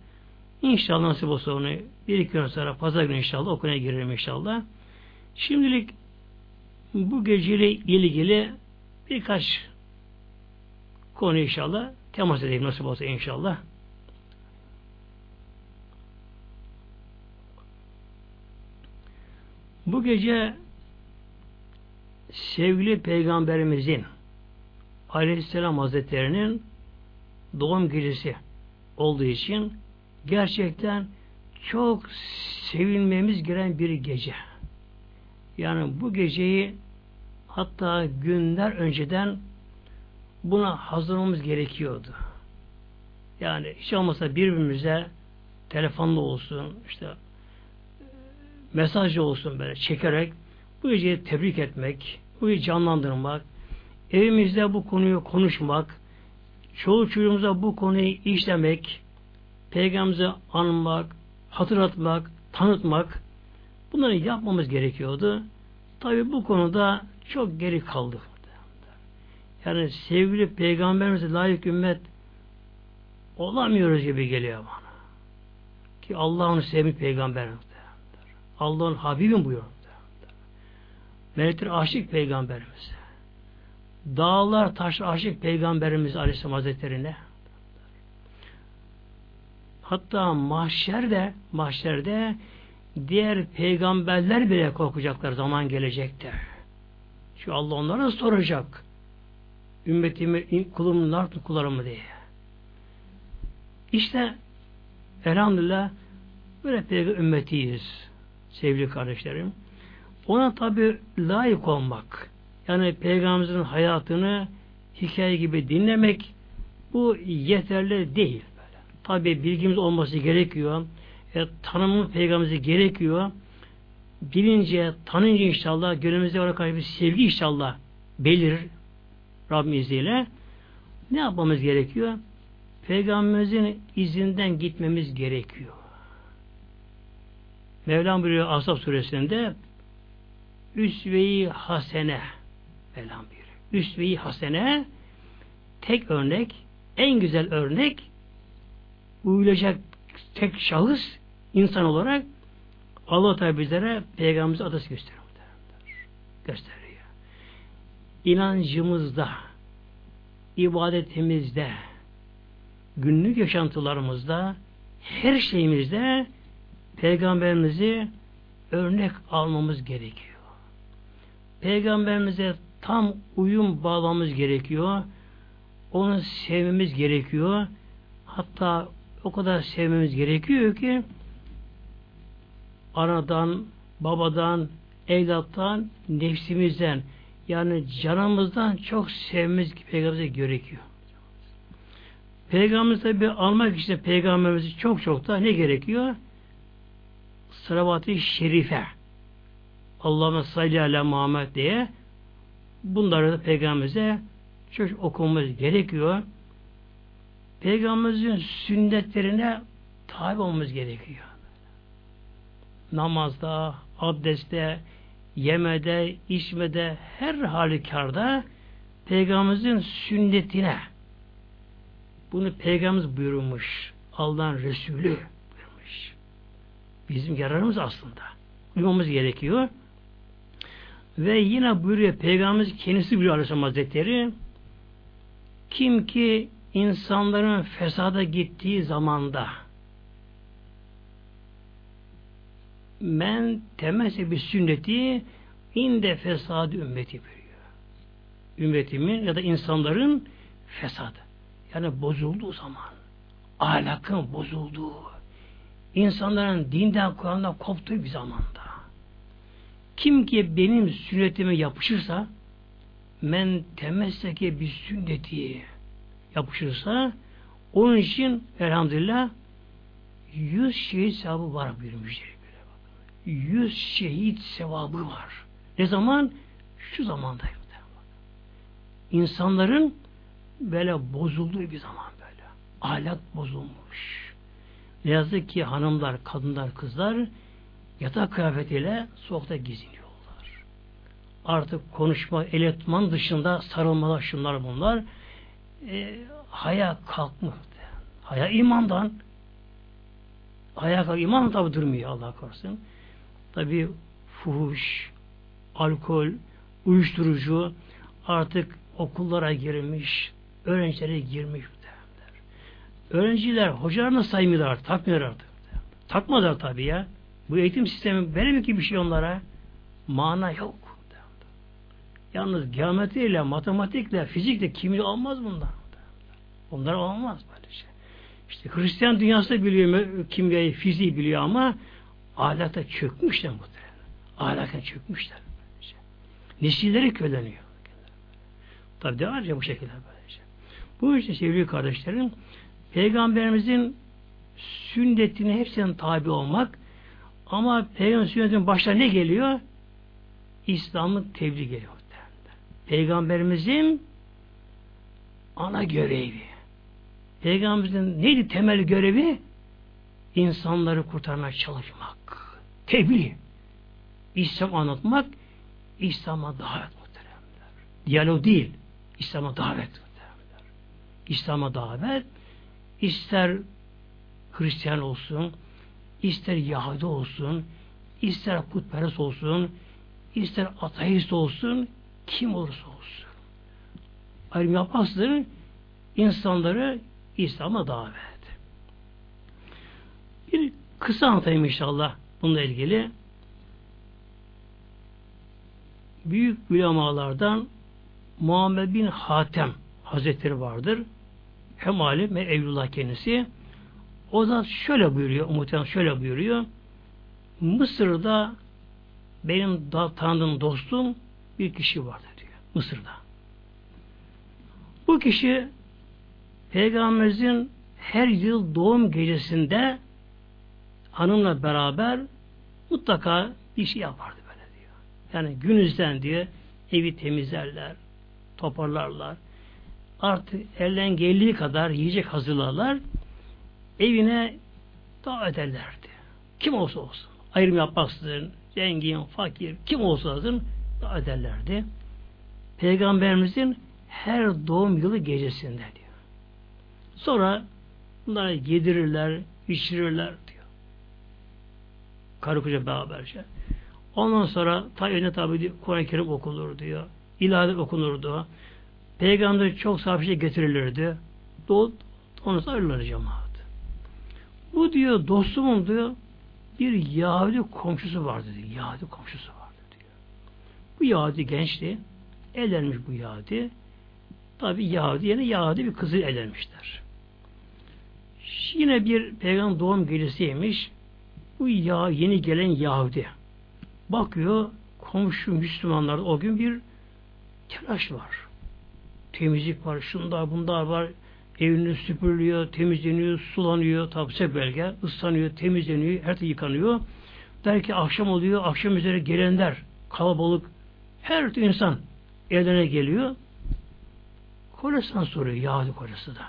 İnşallah nasip olsa onu bir iki gün sonra pazar günü inşallah o konuya girerim inşallah. Şimdilik bu geceyle ilgili birkaç konu inşallah temas edeyim nasip olsa inşallah. Bu gece sevgili peygamberimizin Aleyhisselam Hazretleri'nin doğum gecesi olduğu için gerçekten çok sevinmemiz gereken bir gece. Yani bu geceyi hatta günler önceden buna hazırlamamız gerekiyordu. Yani hiç olmasa birbirimize telefonla olsun, işte mesaj olsun böyle çekerek bu geceyi tebrik etmek, bu geceyi canlandırmak, evimizde bu konuyu konuşmak, çoğu çocuğumuza bu konuyu işlemek, peygamberimizi anmak, hatırlatmak, tanıtmak bunları yapmamız gerekiyordu. Tabi bu konuda çok geri kaldık. Yani sevgili peygamberimize layık ümmet olamıyoruz gibi geliyor bana. Ki Allah'ın sevmiş peygamberimiz. Allah'ın Habibim buyuruyor. Melekler aşık peygamberimize. Dağlar, taşlar aşık peygamberimiz Aleyhisselam Hazretleri'ne. Hatta mahşerde, mahşerde diğer peygamberler bile korkacaklar zaman gelecektir. Şu Allah onlara soracak. Ümmetimi, kulumun nar kullarımı diye. İşte elhamdülillah böyle peygamber ümmetiyiz sevgili kardeşlerim. Ona tabi layık olmak, yani Peygamberimizin hayatını hikaye gibi dinlemek bu yeterli değil. Tabi bilgimiz olması gerekiyor. E, tanımımız Peygamberimize gerekiyor. Bilince, tanınca inşallah gönlümüzde olarak bir sevgi inşallah belir Rabbim izniyle. Ne yapmamız gerekiyor? Peygamberimizin izinden gitmemiz gerekiyor. Mevlam buyuruyor Asaf suresinde üsve-i hasene Mevlam buyuruyor. Üsve-i hasene tek örnek, en güzel örnek uyulacak tek şahıs insan olarak Allah Teala bizlere Peygamberimiz adası gösteriyor. Gösteriyor. İnancımızda, ibadetimizde, günlük yaşantılarımızda, her şeyimizde Peygamberimizi örnek almamız gerekiyor. Peygamberimize tam uyum bağlamamız gerekiyor. Onu sevmemiz gerekiyor. Hatta o kadar sevmemiz gerekiyor ki anadan, babadan, evlattan, nefsimizden yani canımızdan çok sevmemiz peygamberimize gerekiyor. Peygamberimizi tabi almak için peygamberimizi çok çok da ne gerekiyor? Sıravat-ı şerife Allah'ın salli ala Muhammed diye bunları da peygamberimize çok okumamız gerekiyor. Peygamberimizin sünnetlerine tabi olmamız gerekiyor. Namazda, abdestte, yemede, içmede, her halükarda Peygamberimizin sünnetine bunu Peygamberimiz buyurmuş. Allah'ın Resulü buyurmuş. Bizim yararımız aslında. Uymamız gerekiyor. Ve yine buyuruyor Peygamberimiz kendisi buyuruyor Aleyhisselam Hazretleri kim ki insanların fesada gittiği zamanda men temesse bir sünneti inde fesadı ümmeti buyuruyor. Ümmetimin ya da insanların fesadı. Yani bozulduğu zaman ahlakın bozulduğu insanların dinden Kur'an'dan koptuğu bir zamanda kim ki benim sünnetime yapışırsa men temesseke bir sünneti yapışırsa onun için elhamdülillah yüz şehit sevabı var buyurmuş. Yüz şehit sevabı var. Ne zaman? Şu zamanda. İnsanların böyle bozulduğu bir zaman böyle. Ahlak bozulmuş. Ne yazık ki hanımlar, kadınlar, kızlar yatak kıyafetiyle sokakta geziniyorlar. Artık konuşma, eletman dışında sarılmalar, şunlar bunlar. E, haya kalkmış. Haya imandan. Haya kalk, iman tabi durmuyor Allah korusun. Tabi fuhuş, alkol, uyuşturucu artık okullara girmiş, öğrencilere girmiş. Öğrenciler hocalarını saymıyorlar, takmıyorlar artık. Takmadılar tabi ya. Bu eğitim sistemi veremiyor ki bir şey onlara. Mana yok. Yalnız geometriyle, matematikle, fizikle, kimya olmaz bunlar. Onlar olmaz böyle şey. İşte Hristiyan dünyası da biliyor kimyayı, fiziği biliyor ama ahlakta çökmüşler muhtemelen. Ahlakta çökmüşler. Şey. Nesilleri köleniyor. Tabi devam edecek bu şekilde böylece. Şey. Bu işte sevgili kardeşlerim Peygamberimizin sünnetine hepsinin tabi olmak ama Peygamber sünnetinin başta ne geliyor? İslam'ın tebliğ geliyor. Peygamberimizin ana görevi. Peygamberimizin neydi temel görevi? İnsanları kurtarmaya çalışmak. Tebliğ. İslam anlatmak, İslam'a davet muhteremler. Diyalog değil, İslam'a davet muhteremler. İslam'a davet, ister Hristiyan olsun, ister Yahudi olsun, ister putperest olsun, ister ateist olsun, kim olursa olsun. Ayrım yapmaksızın insanları İslam'a davet. Bir kısa anlatayım inşallah bununla ilgili. Büyük ulemalardan Muhammed bin Hatem Hazretleri vardır. Hem alim hem evlullah kendisi. O da şöyle buyuruyor, muhtemelen şöyle buyuruyor. Mısır'da benim da, tanıdığım dostum bir kişi vardı diyor. Mısır'da. Bu kişi Peygamberimizin her yıl doğum gecesinde hanımla beraber mutlaka bir şey yapardı böyle diyor. Yani günüzden diyor evi temizlerler, toparlarlar. Artık elden geldiği kadar yiyecek hazırlarlar. Evine davet ederlerdi. Kim olsa olsun. Ayrım yapmaksızın, zengin, fakir, kim olsa lazım da ederlerdi. Peygamberimizin her doğum yılı gecesinde diyor. Sonra bunları yedirirler, içirirler diyor. Karı koca beraberce. Ondan sonra ta önüne tabi Kur'an-ı Kerim okunur diyor. İlahi okunurdu. Peygamber çok sahip şey getirilirdi. Doğu, ondan sonra ayrılır cemaat. Bu diyor dostumun diyor bir Yahudi komşusu vardı diyor. Yahudi komşusu vardı diyor. Bu Yahudi gençti. Evlenmiş bu Yahudi. Tabi Yahudi yine Yahudi bir kızı evlenmişler. Yine bir peygamber doğum gecesiymiş. Bu ya, yeni gelen Yahudi. Bakıyor komşu Müslümanlarda o gün bir telaş var. Temizlik var, şunlar bunlar var. Evini süpürülüyor, temizleniyor, sulanıyor, tabi belge, ıslanıyor, temizleniyor, her şey yıkanıyor. Der ki akşam oluyor, akşam üzere gelenler, kalabalık, her insan evlerine geliyor. Kocasından soruyor, Yahudi kocası da.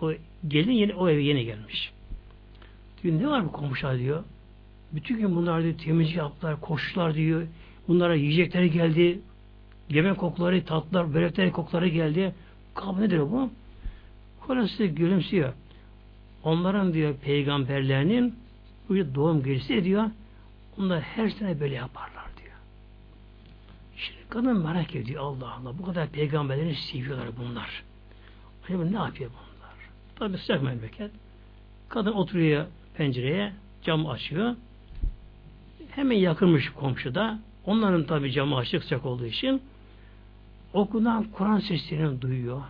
O gelin yeni, o eve yeni gelmiş. Diyor, ne var bu komşular diyor. Bütün gün bunlar diyor, temizlik yaptılar, koştular diyor. Bunlara yiyecekleri geldi, yemek kokuları, tatlar, börekler kokuları geldi. Kabı nedir bu? Kocası gülümsüyor. Onların diyor peygamberlerinin doğum gecesi diyor. Onlar her sene böyle yaparlar diyor. Şimdi kadın merak ediyor Allah Allah. Bu kadar peygamberlerini seviyorlar bunlar. Acaba ne yapıyor bunlar? Tabi sıcak memleket. Kadın oturuyor pencereye, cam açıyor. Hemen yakınmış komşuda. Onların tabi camı açık sıcak olduğu için okunan Kur'an seslerini duyuyor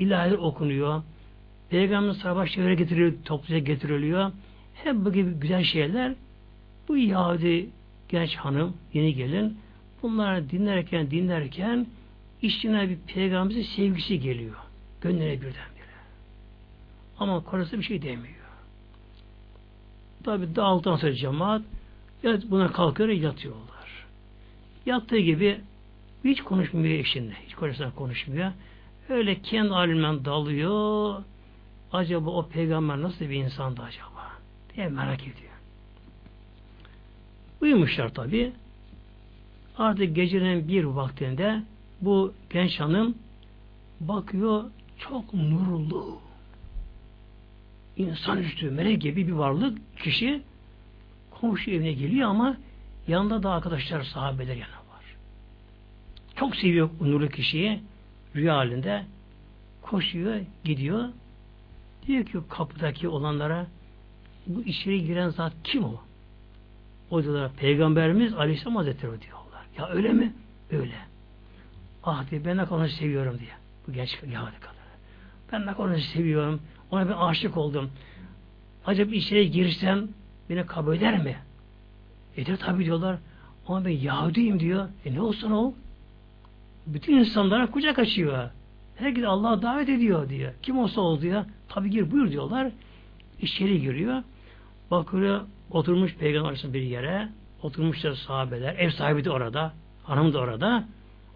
ilahiler okunuyor. Peygamber sabah şeylere getiriliyor, topluca getiriliyor. Hep bu gibi güzel şeyler bu Yahudi genç hanım, yeni gelin bunları dinlerken dinlerken içine bir peygamberin sevgisi geliyor. Gönlüne birdenbire. Ama karısı bir şey demiyor. Tabi dağıldıktan sonra cemaat ya buna kalkıyor yatıyorlar. Yattığı gibi hiç konuşmuyor eşinle. Hiç karısına konuşmuyor. Öyle kendi alimden dalıyor. Acaba o peygamber nasıl bir insandı acaba? diye merak ediyor. Uyumuşlar tabi. Artık gecenin bir vaktinde bu genç hanım bakıyor çok nurlu. İnsanüstü, melek gibi bir varlık kişi komşu evine geliyor ama yanında da arkadaşlar sahabeler yanı var. Çok seviyor nurlu kişiyi rüya halinde koşuyor, gidiyor. Diyor ki kapıdaki olanlara bu içeri giren zat kim o? O diyorlar Peygamberimiz Aleyhisselam Hazretleri diyorlar. Ya öyle mi? Öyle. Ah diye ben ne kadar seviyorum diye. Bu genç Yahudi kadını. Ben ne kadar seviyorum. Ona bir aşık oldum. Acaba içeri girsem beni kabul eder mi? Eder tabi diyorlar. Ama ben Yahudiyim diyor. E ne olsun o? Bütün insanlara kucak açıyor. Herkes Allah'a davet ediyor diyor. Kim olsa ol diyor. Tabi gir buyur diyorlar. İçeri giriyor. Bakıyor oturmuş peygamber bir yere. Oturmuşlar sahabeler. Ev sahibi de orada. Hanım da orada.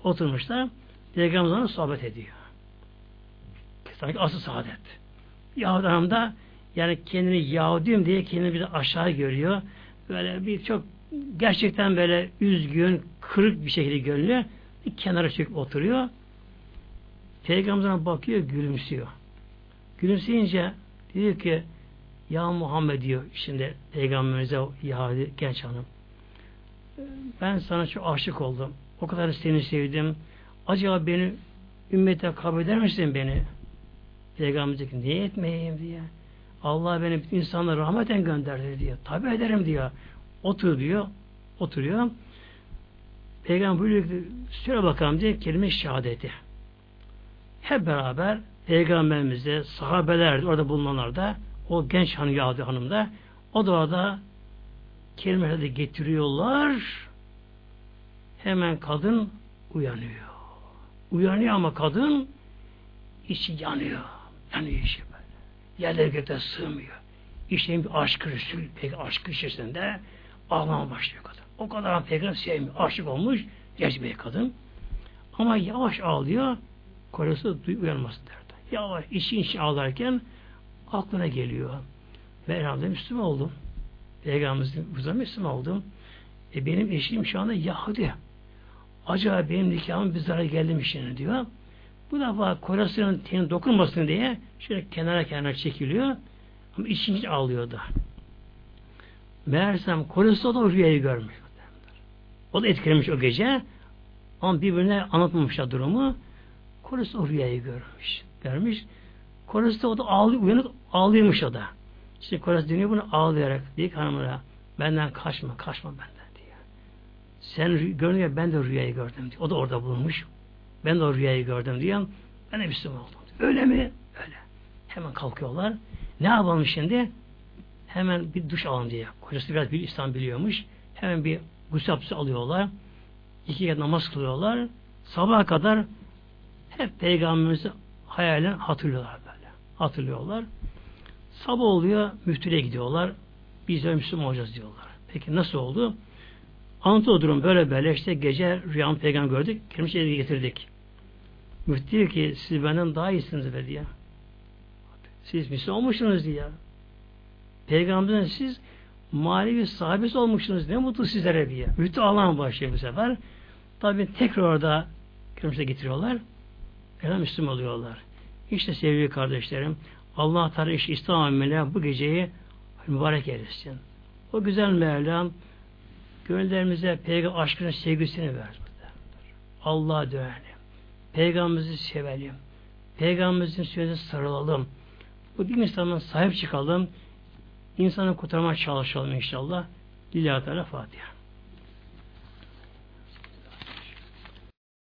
Oturmuşlar. Peygamber'e sohbet ediyor. Sanki asıl saadet. Yahudi hanım da yani kendini Yahudiyim diye kendini bir aşağı görüyor. Böyle bir çok gerçekten böyle üzgün, kırık bir şekilde gönlü kenara çekip oturuyor. Peygamber'e bakıyor, gülümsüyor. Gülümseyince diyor ki Ya Muhammed diyor şimdi Peygamberimize Yahudi genç hanım. Ben sana çok aşık oldum. O kadar seni sevdim. Acaba beni ümmete kabul eder misin beni? Peygamber diyor ki niye etmeyeyim diye. Allah beni insanlara rahmeten gönderdi diyor. Tabi ederim diyor. Otur diyor. Oturuyor. Peygamber buyuruyor ki söyle bakalım diye kelime şehadeti. Hep beraber Peygamberimizde sahabeler orada bulunanlar da o genç hanım Yahudi hanım da o da orada kelimeleri getiriyorlar. Hemen kadın uyanıyor. Uyanıyor ama kadın içi yanıyor. Yanıyor işi böyle. Yerler gökte sığmıyor. İşte bir aşk Resul, peki aşk içerisinde ağlama başlıyor kadın. O kadar peygamber sevmiyor. Aşık olmuş. Genç bir kadın. Ama yavaş ağlıyor. Kocası uyanmasın derdi. Yavaş için için ağlarken aklına geliyor. Ben herhalde Müslüman oldum. Peygamberimizin Müslüman oldum. E benim eşim şu anda Yahudi. Acaba benim nikahım bir zarar geldi mi şimdi diyor. Bu defa kocasının tenine dokunmasın diye şöyle kenara kenara çekiliyor. Ama için için ağlıyor da. Meğersem kocası da o rüyayı görmüş. O da etkilemiş o gece. Ama birbirine anlatmamışlar durumu. Kocası o rüyayı görmüş. Görmüş. Kocası da o da ağlıyor, uyanık ağlıyormuş o da. İşte kocası dönüyor bunu ağlayarak. Diyor ki hanımlara benden kaçma, kaçma benden diyor. Sen görünüyor ben de rüyayı gördüm diyor. O da orada bulunmuş. Ben de o rüyayı gördüm diyor. Ben de Müslüman oldum. Diyor. Öyle mi? Öyle. Hemen kalkıyorlar. Ne yapalım şimdi? Hemen bir duş alın diye. Kocası biraz bir İslam biliyormuş. Hemen bir gusül alıyorlar. İki kez namaz kılıyorlar. Sabaha kadar hep peygamberimizi hayalen hatırlıyorlar böyle. Hatırlıyorlar. Sabah oluyor, müftüye gidiyorlar. Biz de Müslüman olacağız diyorlar. Peki nasıl oldu? Anlatıyor durum böyle böyle işte gece rüyam peygamber gördük. Kendimizi evine getirdik. Müftü diyor ki siz benden daha iyisiniz be diye. Siz Müslüman olmuşsunuz diye. Peygamberin siz manevi sahibesi olmuşsunuz. Ne mutlu sizlere diye. Müftü ağlamaya başlıyor bu sefer. Tabi tekrar orada kendimize getiriyorlar. Elham Müslüman oluyorlar. İşte sevgili kardeşlerim Allah Teala işte İslam Mevla bu geceyi mübarek eylesin. O güzel Mevlam gönüllerimize peygamber aşkının sevgisini ver. Allah'a dönelim. Peygamberimizi sevelim. Peygamberimizin sözüne sarılalım. Bu din İslam'dan sahip çıkalım. İnsanı kurtarmaya çalışalım inşallah. Lillahi Teala Fatiha.